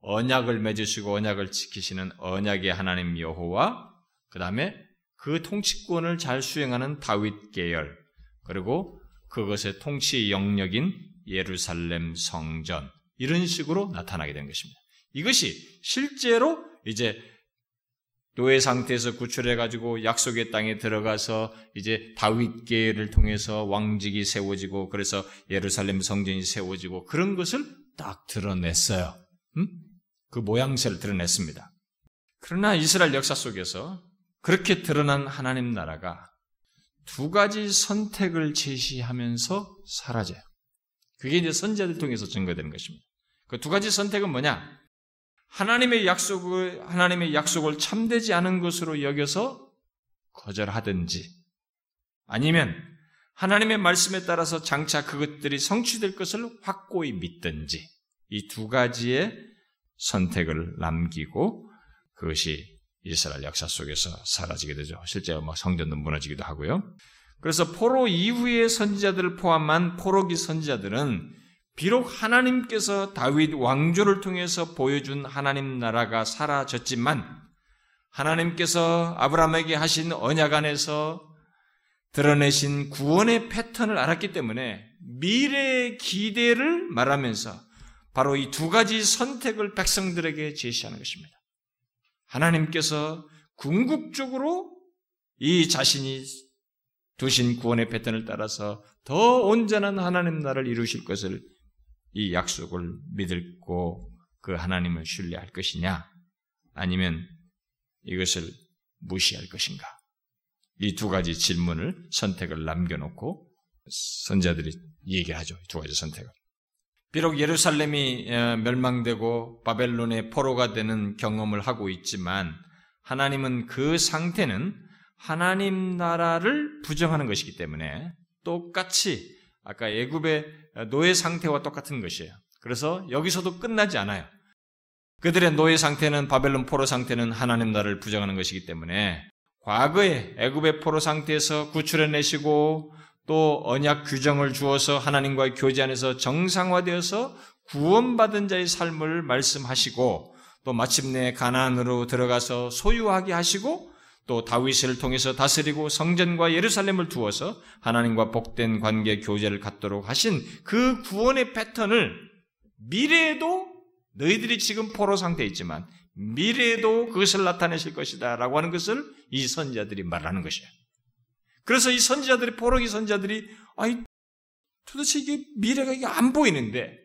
언약을 맺으시고 언약을 지키시는 언약의 하나님 여호와, 그 다음에 그 통치권을 잘 수행하는 다윗 계열, 그리고 그것의 통치 영역인 예루살렘 성전 이런 식으로 나타나게 된 것입니다. 이것이 실제로 이제 노예 상태에서 구출해 가지고 약속의 땅에 들어가서 이제 다윗계를 통해서 왕직이 세워지고 그래서 예루살렘 성전이 세워지고 그런 것을 딱 드러냈어요. 음? 그 모양새를 드러냈습니다. 그러나 이스라엘 역사 속에서 그렇게 드러난 하나님 나라가 두 가지 선택을 제시하면서 사라져요. 그게 이제 선지자들 통해서 증거되는 것입니다. 그 두 가지 선택은 뭐냐? 하나님의 약속을 하나님의 약속을 참되지 않은 것으로 여겨서 거절하든지 아니면 하나님의 말씀에 따라서 장차 그것들이 성취될 것을 확고히 믿든지 이 두 가지의 선택을 남기고 그것이 이스라엘 역사 속에서 사라지게 되죠. 실제로 막 성전도 무너지기도 하고요. 그래서 포로 이후의 선지자들을 포함한 포로기 선지자들은 비록 하나님께서 다윗 왕조를 통해서 보여준 하나님 나라가 사라졌지만 하나님께서 아브라함에게 하신 언약 안에서 드러내신 구원의 패턴을 알았기 때문에 미래의 기대를 말하면서 바로 이 두 가지 선택을 백성들에게 제시하는 것입니다. 하나님께서 궁극적으로 이 자신이 두신 구원의 패턴을 따라서 더 온전한 하나님 나라를 이루실 것을 이 약속을 믿고 그 하나님을 신뢰할 것이냐? 아니면 이것을 무시할 것인가? 이 두 가지 질문을 선택을 남겨놓고 선자들이 얘기하죠. 두 가지 선택을. 비록 예루살렘이 어, 멸망되고 바벨론의 포로가 되는 경험을 하고 있지만 하나님은 그 상태는 하나님 나라를 부정하는 것이기 때문에 똑같이 아까 애굽의 노예 상태와 똑같은 것이에요. 그래서 여기서도 끝나지 않아요. 그들의 노예 상태는 바벨론 포로 상태는 하나님 나라를 부정하는 것이기 때문에 과거에 애굽의 포로 상태에서 구출해 내시고 또 언약 규정을 주어서 하나님과의 교제 안에서 정상화되어서 구원받은 자의 삶을 말씀하시고 또 마침내 가나안으로 들어가서 소유하게 하시고 또 다윗을 통해서 다스리고 성전과 예루살렘을 두어서 하나님과 복된 관계 교제를 갖도록 하신 그 구원의 패턴을 미래에도 너희들이 지금 포로 상태에 있지만 미래에도 그것을 나타내실 것이다 라고 하는 것을 이 선지자들이 말하는 것이에요. 그래서 이 선지자들이 포로기 선지자들이 아이 도대체 이게 미래가 이게 안 보이는데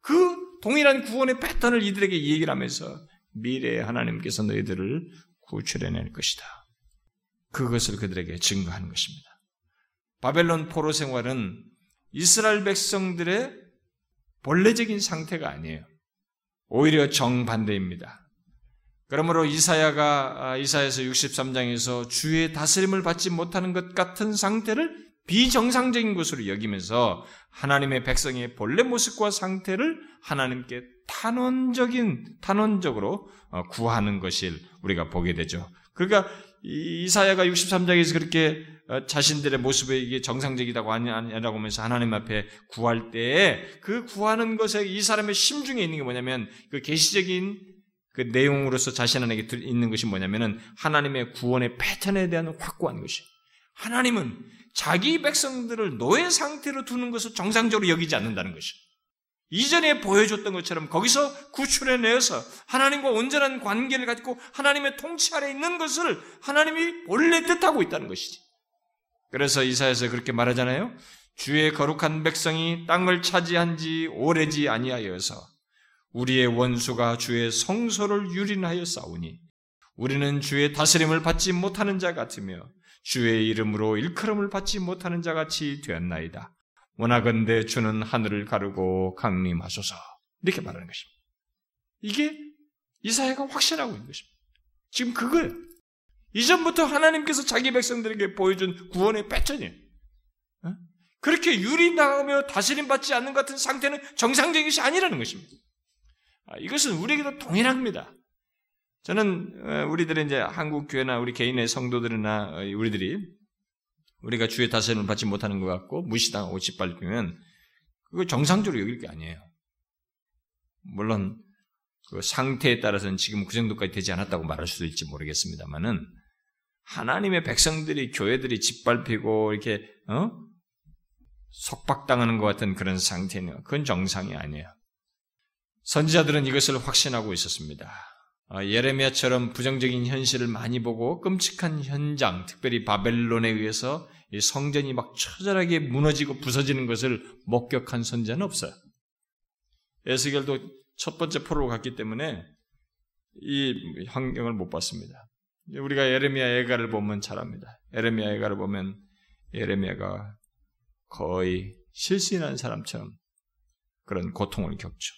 그 동일한 구원의 패턴을 이들에게 얘기를 하면서 미래에 하나님께서 너희들을 구출해낼 것이다. 그것을 그들에게 증거하는 것입니다. 바벨론 포로 생활은 이스라엘 백성들의 본래적인 상태가 아니에요. 오히려 정반대입니다. 그러므로 이사야가 아, 이사야서 63장에서 주의 다스림을 받지 못하는 것 같은 상태를 비정상적인 것으로 여기면서 하나님의 백성의 본래 모습과 상태를 하나님께 탄원적인 탄원적으로 어, 구하는 것을 우리가 보게 되죠. 그러니까 이사야가 63장에서 그렇게 어, 자신들의 모습에 이게 정상적이다고 아니라고 하면서 하나님 앞에 구할 때그 구하는 것에 이 사람의 심중에 있는 게 뭐냐면 그 계시적인 그 내용으로서 자신 안에 있는 것이 뭐냐면은 하나님의 구원의 패턴에 대한 확고한 것이. 하나님은 자기 백성들을 노예 상태로 두는 것을 정상적으로 여기지 않는다는 것이. 이전에 보여줬던 것처럼 거기서 구출해내어서 하나님과 온전한 관계를 가지고 하나님의 통치 아래 있는 것을 하나님이 본래 뜻하고 있다는 것이지. 그래서 이사에서 그렇게 말하잖아요. 주의 거룩한 백성이 땅을 차지한 지 오래지 아니하여서 우리의 원수가 주의 성소를 유린하여 싸우니 우리는 주의 다스림을 받지 못하는 자 같으며 주의 이름으로 일컬음을 받지 못하는 자 같이 되었나이다. 원하건대 주는 하늘을 가르고 강림하소서. 이렇게 말하는 것입니다. 이게 이사야가 확신하고 있는 것입니다. 지금 그거예요. 이전부터 하나님께서 자기 백성들에게 보여준 구원의 패턴이에요. 어? 그렇게 유리나가며 다스림 받지 않는 같은 상태는 정상적인 것이 아니라는 것입니다. 아, 이것은 우리에게도 동일합니다. 저는 어, 우리들의 이제 한국 교회나 우리 개인의 성도들이나 어, 우리들이 우리가 주의 다스림을 받지 못하는 것 같고 무시당하고 짓밟히면 그거 정상적으로 여길 게 아니에요. 물론 그 상태에 따라서는 지금 그 정도까지 되지 않았다고 말할 수도 있지 모르겠습니다만은 하나님의 백성들이 교회들이 짓밟히고 이렇게 어? 속박당하는 것 같은 그런 상태는 그건 정상이 아니에요. 선지자들은 이것을 확신하고 있었습니다. 아, 예레미야처럼 부정적인 현실을 많이 보고 끔찍한 현장, 특별히 바벨론에 의해서 성전이 막 처절하게 무너지고 부서지는 것을 목격한 선지자는 없어요. 에스겔도 첫 번째 포로로 갔기 때문에 이 환경을 못 봤습니다. 우리가 에레미야 애가를 보면 잘 압니다. 에레미야 애가를 보면 에레미야가 거의 실신한 사람처럼 그런 고통을 겪죠.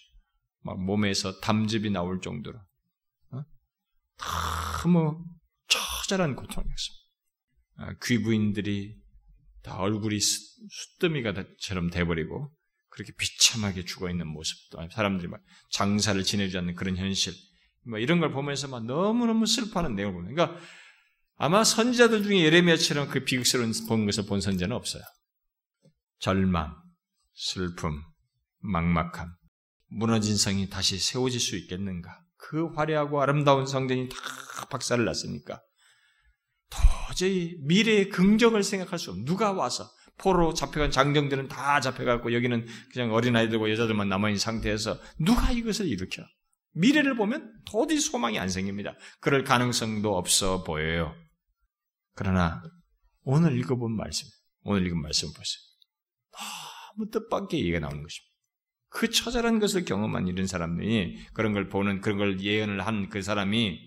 막 몸에서 담즙이 나올 정도로 어? 너무 처절한 고통을 겪습니다. 아, 귀부인들이 다 얼굴이 숫더미가처럼 돼버리고 그렇게 비참하게 죽어 있는 모습도 사람들이 막 장사를 지내지 않는 그런 현실 뭐 이런 걸 보면서 막 너무너무 슬퍼하는 내용을 보면 그러니까 아마 선지자들 중에 예레미야처럼 그 비극스러운 본 것을 본 선지자는 없어요. 절망, 슬픔, 막막함, 무너진 성이 다시 세워질 수 있겠는가? 그 화려하고 아름다운 성전이 다 박살을 났으니까 도저히 미래의 긍정을 생각할 수 없는 누가 와서 포로 잡혀간 장정들은 다 잡혀갔고 여기는 그냥 어린아이들과 여자들만 남아있는 상태에서 누가 이것을 일으켜? 미래를 보면 도저히 소망이 안 생깁니다. 그럴 가능성도 없어 보여요. 그러나 오늘 읽어본 말씀, 오늘 읽은 말씀 보세요. 너무 뜻밖의 얘기가 나오는 것입니다. 그 처절한 것을 경험한 이런 사람들이 그런 걸 보는 그런 걸 예언을 한 그 사람이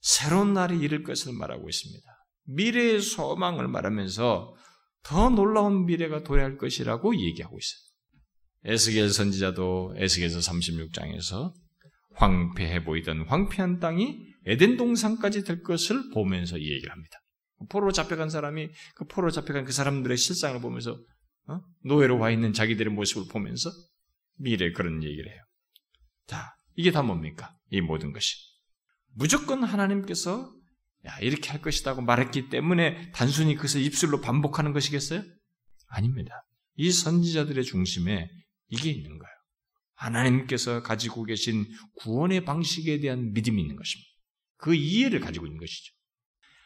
새로운 날이 이를 것을 말하고 있습니다. 미래의 소망을 말하면서 더 놀라운 미래가 도래할 것이라고 얘기하고 있어요. 에스겔 선지자도 에스겔서 36장에서 황폐해 보이던 황폐한 땅이 에덴 동산까지 될 것을 보면서 이 얘기를 합니다. 포로 잡혀간 사람이 그 포로 잡혀간 그 사람들의 실상을 보면서 어? 노예로 와 있는 자기들의 모습을 보면서 미래 그런 얘기를 해요. 자, 이게 다 뭡니까? 이 모든 것이. 무조건 하나님께서 야, 이렇게 할 것이라고 말했기 때문에 단순히 그것을 입술로 반복하는 것이겠어요? 아닙니다. 이 선지자들의 중심에 이게 있는 거예요. 하나님께서 가지고 계신 구원의 방식에 대한 믿음이 있는 것입니다. 그 이해를 가지고 있는 것이죠.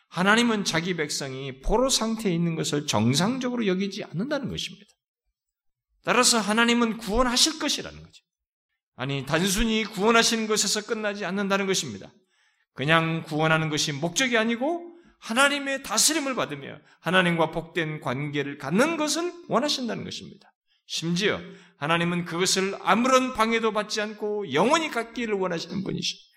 하나님은 자기 백성이 포로 상태에 있는 것을 정상적으로 여기지 않는다는 것입니다. 따라서 하나님은 구원하실 것이라는 거죠. 아니, 단순히 구원하시는 것에서 끝나지 않는다는 것입니다. 그냥 구원하는 것이 목적이 아니고 하나님의 다스림을 받으며 하나님과 복된 관계를 갖는 것을 원하신다는 것입니다. 심지어 하나님은 그것을 아무런 방해도 받지 않고 영원히 갖기를 원하시는 분이십니다.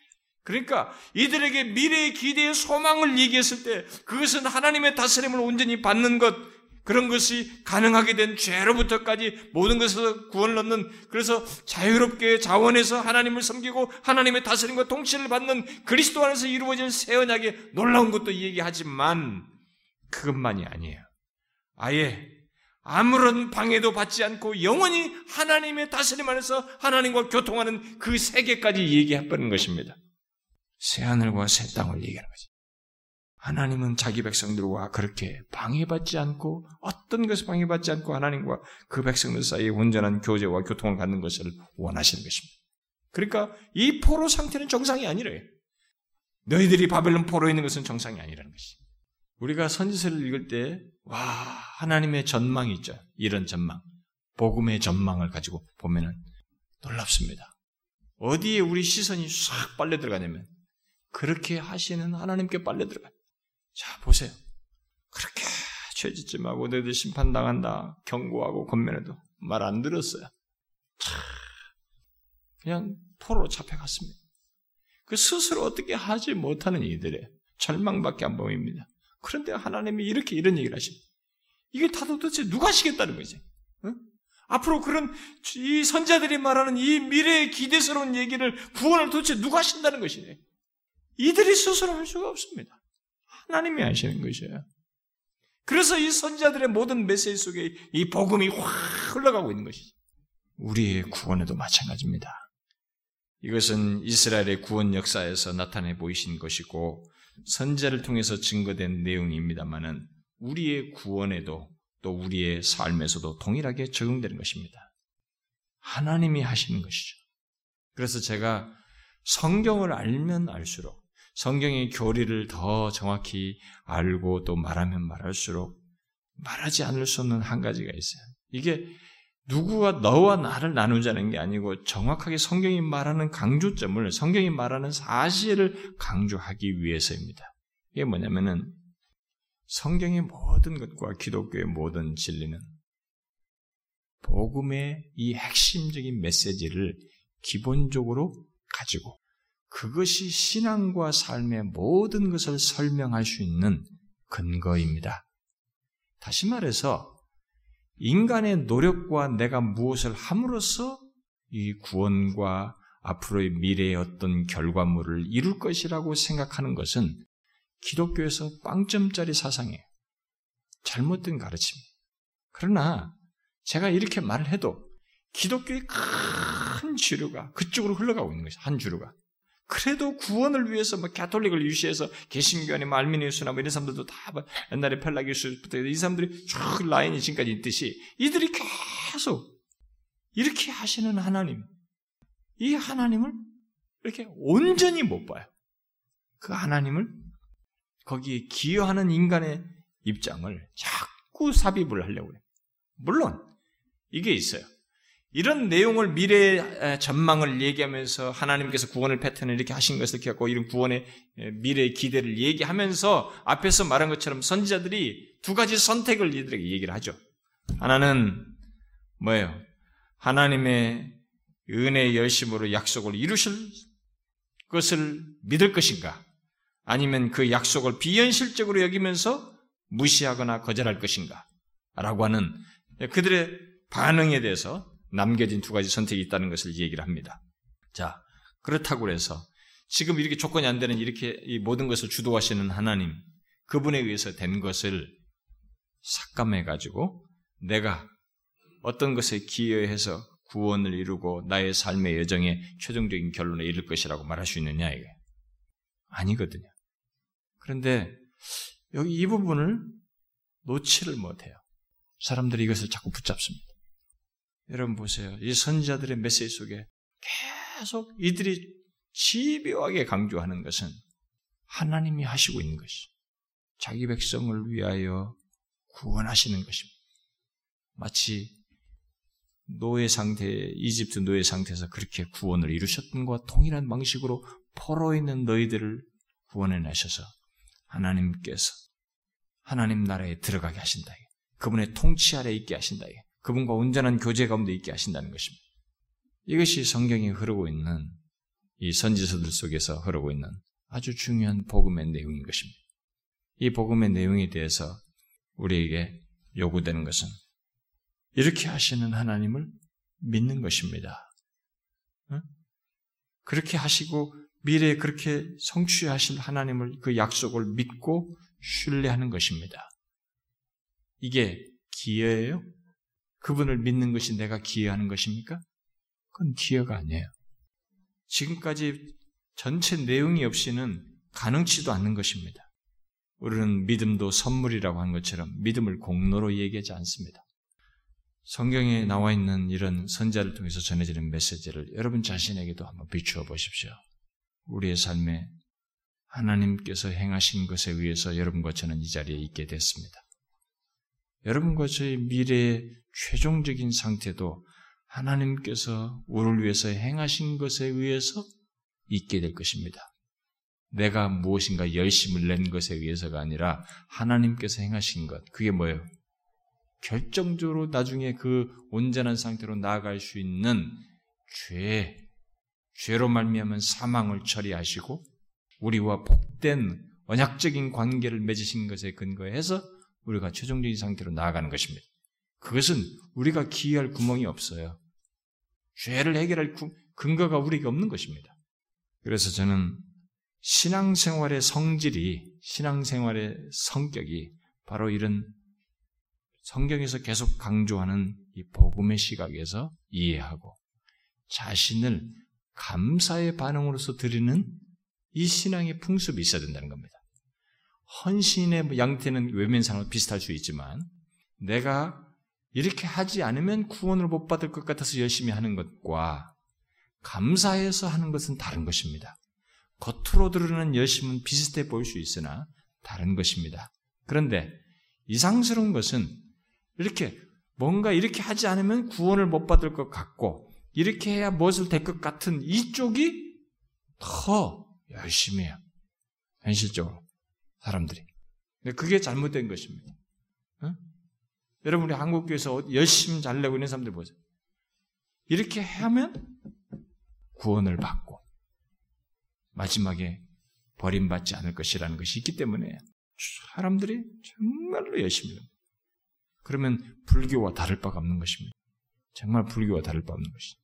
그러니까 이들에게 미래의 기대의 소망을 얘기했을 때 그것은 하나님의 다스림을 온전히 받는 것, 그런 것이 가능하게 된 죄로부터까지 모든 것에서 구원을 얻는 그래서 자유롭게 자원해서 하나님을 섬기고 하나님의 다스림과 통치를 받는 그리스도 안에서 이루어진 새 언약의 놀라운 것도 얘기하지만 그것만이 아니에요. 아예 아무런 방해도 받지 않고 영원히 하나님의 다스림 안에서 하나님과 교통하는 그 세계까지 얘기해버리는 것입니다. 새 하늘과 새 땅을 얘기하는 거지. 하나님은 자기 백성들과 그렇게 방해받지 않고 어떤 것을 방해받지 않고 하나님과 그 백성들 사이에 온전한 교제와 교통을 갖는 것을 원하시는 것입니다. 그러니까 이 포로 상태는 정상이 아니래요. 너희들이 바벨론 포로에 있는 것은 정상이 아니라는 것이. 우리가 선지서를 읽을 때, 와, 하나님의 전망이 있죠. 이런 전망. 복음의 전망을 가지고 보면은 놀랍습니다. 어디에 우리 시선이 싹 빨려 들어가냐면, 그렇게 하시는 하나님께 빨려 들어가요. 자, 보세요. 그렇게 죄짓지하고 너희들 심판당한다. 경고하고 권면해도 말 안 들었어요. 참, 그냥 포로 잡혀갔습니다. 그 스스로 어떻게 하지 못하는 이들의 절망밖에 안 보입니다. 그런데 하나님이 이렇게 이런 얘기를 하십니다. 이게 다 도대체 누가 하시겠다는 거지? 응? 앞으로 그런 이 선자들이 말하는 이 미래의 기대스러운 얘기를 구원을 도대체 누가 하신다는 것이네. 이들이 스스로 할 수가 없습니다. 하나님이 하시는 것이에요. 그래서 이 선자들의 모든 메시지 속에 이 복음이 확 흘러가고 있는 것이지. 우리의 구원에도 마찬가지입니다. 이것은 이스라엘의 구원 역사에서 나타내 보이신 것이고 선제를 통해서 증거된 내용입니다만은 우리의 구원에도 또 우리의 삶에서도 동일하게 적용되는 것입니다. 하나님이 하시는 것이죠. 그래서 제가 성경을 알면 알수록 성경의 교리를 더 정확히 알고 또 말하면 말할수록 말하지 않을 수 없는 한 가지가 있어요. 이게 누구가 너와 나를 나누자는 게 아니고 정확하게 성경이 말하는 강조점을 성경이 말하는 사실을 강조하기 위해서입니다. 이게 뭐냐면은 성경의 모든 것과 기독교의 모든 진리는 복음의 이 핵심적인 메시지를 기본적으로 가지고 그것이 신앙과 삶의 모든 것을 설명할 수 있는 근거입니다. 다시 말해서 인간의 노력과 내가 무엇을 함으로써 이 구원과 앞으로의 미래의 어떤 결과물을 이룰 것이라고 생각하는 것은 기독교에서 빵점짜리 사상이에요. 잘못된 가르침이에요. 그러나 제가 이렇게 말을 해도 기독교의 큰 주류가 그쪽으로 흘러가고 있는 것이에요. 한 주류가. 그래도 구원을 위해서 뭐 가톨릭을 유시해서 개신교안이 말미니우스나 뭐 이런 사람들도 다뭐 옛날에 펠라기우스부터 이 사람들이 쭉 라인이 지금까지 있듯이 이들이 계속 이렇게 하시는 하나님, 이 하나님을 이렇게 온전히 못 봐요. 그 하나님을 거기에 기여하는 인간의 입장을 자꾸 삽입을 하려고 해요. 물론 이게 있어요. 이런 내용을 미래의 전망을 얘기하면서 하나님께서 구원을 패턴을 이렇게 하신 것을 기억하고 이런 구원의 미래의 기대를 얘기하면서 앞에서 말한 것처럼 선지자들이 두 가지 선택을 이들에게 얘기를 하죠. 하나는 뭐예요? 하나님의 은혜의 열심으로 약속을 이루실 것을 믿을 것인가? 아니면 그 약속을 비현실적으로 여기면서 무시하거나 거절할 것인가? 라고 하는 그들의 반응에 대해서 남겨진 두 가지 선택이 있다는 것을 얘기를 합니다. 자, 그렇다고 해서 지금 이렇게 조건이 안 되는 이렇게 이 모든 것을 주도하시는 하나님, 그분에 의해서 된 것을 삭감해 가지고 내가 어떤 것에 기여해서 구원을 이루고 나의 삶의 여정에 최종적인 결론에 이를 것이라고 말할 수 있느냐 이게 아니거든요. 그런데 여기 이 부분을 놓지를 못해요. 사람들이 이것을 자꾸 붙잡습니다. 여러분 보세요. 이 선지자들의 메시지 속에 계속 이들이 집요하게 강조하는 것은 하나님이 하시고 있는 것이 자기 백성을 위하여 구원하시는 것입니다. 마치 노예 상태, 이집트 노예 상태에서 그렇게 구원을 이루셨던 것과 동일한 방식으로 포로 있는 너희들을 구원해 내셔서 하나님께서 하나님 나라에 들어가게 하신다. 그분의 통치 아래 있게 하신다. 그분과 온전한 교제 가운데 있게 하신다는 것입니다. 이것이 성경에 흐르고 있는 이 선지서들 속에서 흐르고 있는 아주 중요한 복음의 내용인 것입니다. 이 복음의 내용에 대해서 우리에게 요구되는 것은 이렇게 하시는 하나님을 믿는 것입니다. 그렇게 하시고 미래에 그렇게 성취하실 하나님을 그 약속을 믿고 신뢰하는 것입니다. 이게 기회예요? 그분을 믿는 것이 내가 기여하는 것입니까? 그건 기여가 아니에요. 지금까지 전체 내용이 없이는 가능치도 않는 것입니다. 우리는 믿음도 선물이라고 한 것처럼 믿음을 공로로 얘기하지 않습니다. 성경에 나와 있는 이런 선자를 통해서 전해지는 메시지를 여러분 자신에게도 한번 비추어 보십시오. 우리의 삶에 하나님께서 행하신 것에 의해서 여러분과 저는 이 자리에 있게 됐습니다. 여러분과 저의 미래의 최종적인 상태도 하나님께서 우리를 위해서 행하신 것에 의해서 있게 될 것입니다. 내가 무엇인가 열심을 낸 것에 의해서가 아니라 하나님께서 행하신 것. 그게 뭐예요? 결정적으로 나중에 그 온전한 상태로 나아갈 수 있는 죄, 죄로 말미암은 사망을 처리하시고 우리와 복된 언약적인 관계를 맺으신 것에 근거해서 우리가 최종적인 상태로 나아가는 것입니다. 그것은 우리가 기여할 구멍이 없어요. 죄를 해결할 근거가 우리가 없는 것입니다. 그래서 저는 신앙생활의 성질이, 신앙생활의 성격이 바로 이런 성경에서 계속 강조하는 이 복음의 시각에서 이해하고 자신을 감사의 반응으로서 드리는 이 신앙의 풍습이 있어야 된다는 겁니다. 헌신의 양태는 외면상으로 비슷할 수 있지만 내가 이렇게 하지 않으면 구원을 못 받을 것 같아서 열심히 하는 것과 감사해서 하는 것은 다른 것입니다. 겉으로 드러나는 열심은 비슷해 보일 수 있으나 다른 것입니다. 그런데 이상스러운 것은 이렇게 뭔가 이렇게 하지 않으면 구원을 못 받을 것 같고 이렇게 해야 무엇을 될 것 같은 이쪽이 더 열심히 해요. 현실적으로 사람들이. 그게 잘못된 것입니다. 어? 여러분 우리 한국교회에서 열심히 잘 내고 있는 사람들 보세요. 이렇게 하면 구원을 받고 마지막에 버림받지 않을 것이라는 것이 있기 때문에 사람들이 정말로 열심히 합니다. 그러면 불교와 다를 바가 없는 것입니다. 정말 불교와 다를 바 없는 것이.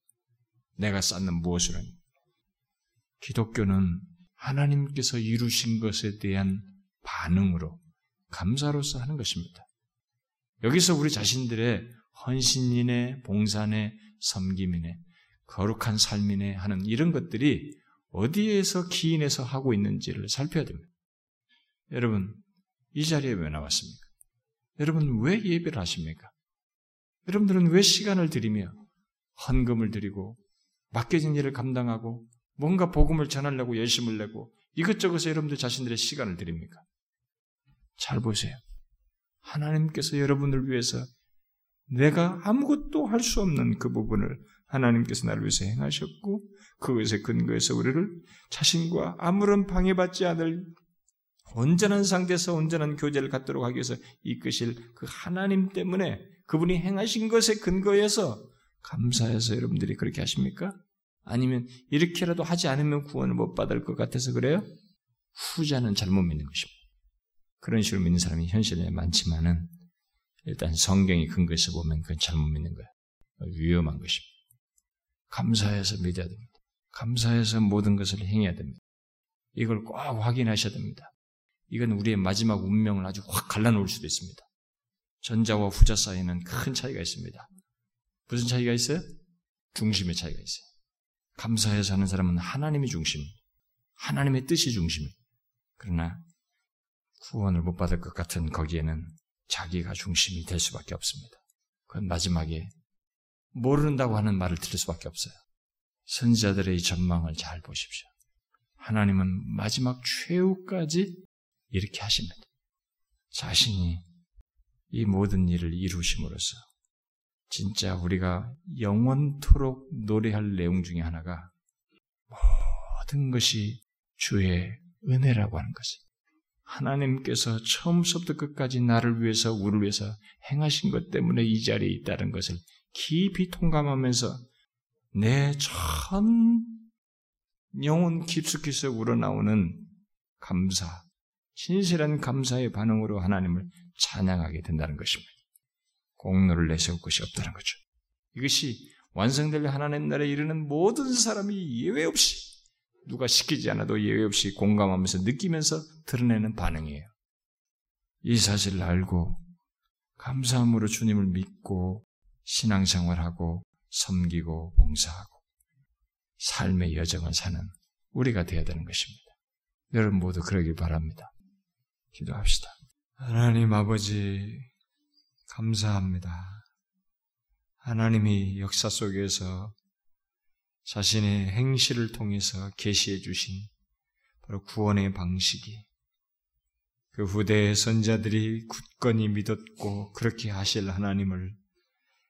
내가 쌓는 무엇을 하니? 기독교는 하나님께서 이루신 것에 대한 반응으로 감사로서 하는 것입니다. 여기서 우리 자신들의 헌신인의 봉산의 섬김인의 거룩한 삶인의 하는 이런 것들이 어디에서 기인해서 하고 있는지를 살펴야 됩니다. 여러분, 이 자리에 왜 나왔습니까? 여러분, 왜 예배를 하십니까? 여러분들은 왜 시간을 들이며 헌금을 드리고 맡겨진 일을 감당하고 뭔가 복음을 전하려고 열심을 내고 이것저것에 여러분들 자신들의 시간을 드립니까? 잘 보세요. 하나님께서 여러분을 위해서 내가 아무것도 할 수 없는 그 부분을 하나님께서 나를 위해서 행하셨고 그것에 근거해서 우리를 자신과 아무런 방해받지 않을 온전한 상태에서 온전한 교제를 갖도록 하기 위해서 이끄실 그 하나님 때문에 그분이 행하신 것에 근거해서 감사해서 여러분들이 그렇게 하십니까? 아니면 이렇게라도 하지 않으면 구원을 못 받을 것 같아서 그래요? 후자는 잘못 믿는 것입니다. 그런 식으로 믿는 사람이 현실에 많지만은 일단 성경이 근거해서 보면 그건 잘못 믿는 거예요. 위험한 것입니다. 감사해서 믿어야 됩니다. 감사해서 모든 것을 행해야 됩니다. 이걸 꼭 확인하셔야 됩니다. 이건 우리의 마지막 운명을 아주 확 갈라놓을 수도 있습니다. 전자와 후자 사이에는 큰 차이가 있습니다. 무슨 차이가 있어요? 중심의 차이가 있어요. 감사해서 하는 사람은 하나님이 중심, 하나님의 뜻이 중심이에요. 그러나 구원을 못 받을 것 같은 거기에는 자기가 중심이 될 수밖에 없습니다. 그건 마지막에 모른다고 하는 말을 들을 수밖에 없어요. 선지자들의 이 전망을 잘 보십시오. 하나님은 마지막 최후까지 이렇게 하십니다. 자신이 이 모든 일을 이루심으로써 진짜 우리가 영원토록 노래할 내용 중에 하나가 모든 것이 주의 은혜라고 하는 것이 하나님께서 처음부터 끝까지 나를 위해서 우리를 위해서 행하신 것 때문에 이 자리에 있다는 것을 깊이 통감하면서 내 전 영혼 깊숙이서 우러나오는 감사, 진실한 감사의 반응으로 하나님을 찬양하게 된다는 것입니다. 공로를 내세울 것이 없다는 거죠. 이것이 완성될 하나님 나라에 이르는 모든 사람이 예외 없이 누가 시키지 않아도 예외 없이 공감하면서 느끼면서 드러내는 반응이에요. 이 사실을 알고 감사함으로 주님을 믿고 신앙생활하고 섬기고 봉사하고 삶의 여정을 사는 우리가 되어야 되는 것입니다. 여러분 모두 그러길 바랍니다. 기도합시다. 하나님 아버지, 감사합니다. 하나님이 역사 속에서 자신의 행실을 통해서 계시해 주신 바로 구원의 방식이 그 후대의 선자들이 굳건히 믿었고 그렇게 하실 하나님을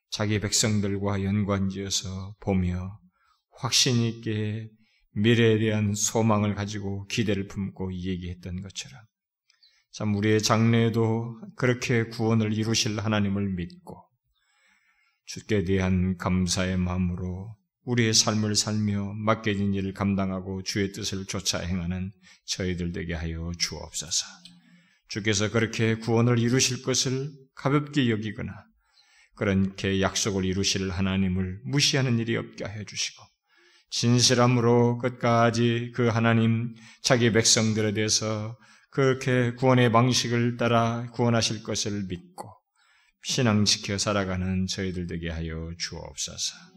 자기 백성들과 연관지어서 보며 확신 있게 미래에 대한 소망을 가지고 기대를 품고 얘기했던 것처럼 참 우리의 장래에도 그렇게 구원을 이루실 하나님을 믿고 주께 대한 감사의 마음으로 우리의 삶을 살며 맡겨진 일을 감당하고 주의 뜻을 쫓아 행하는 저희들 되게 하여 주옵소서. 주께서 그렇게 구원을 이루실 것을 가볍게 여기거나 그렇게 약속을 이루실 하나님을 무시하는 일이 없게 하여 주시고 진실함으로 끝까지 그 하나님 자기 백성들에 대해서 그렇게 구원의 방식을 따라 구원하실 것을 믿고 신앙 지켜 살아가는 저희들 되게 하여 주옵소서.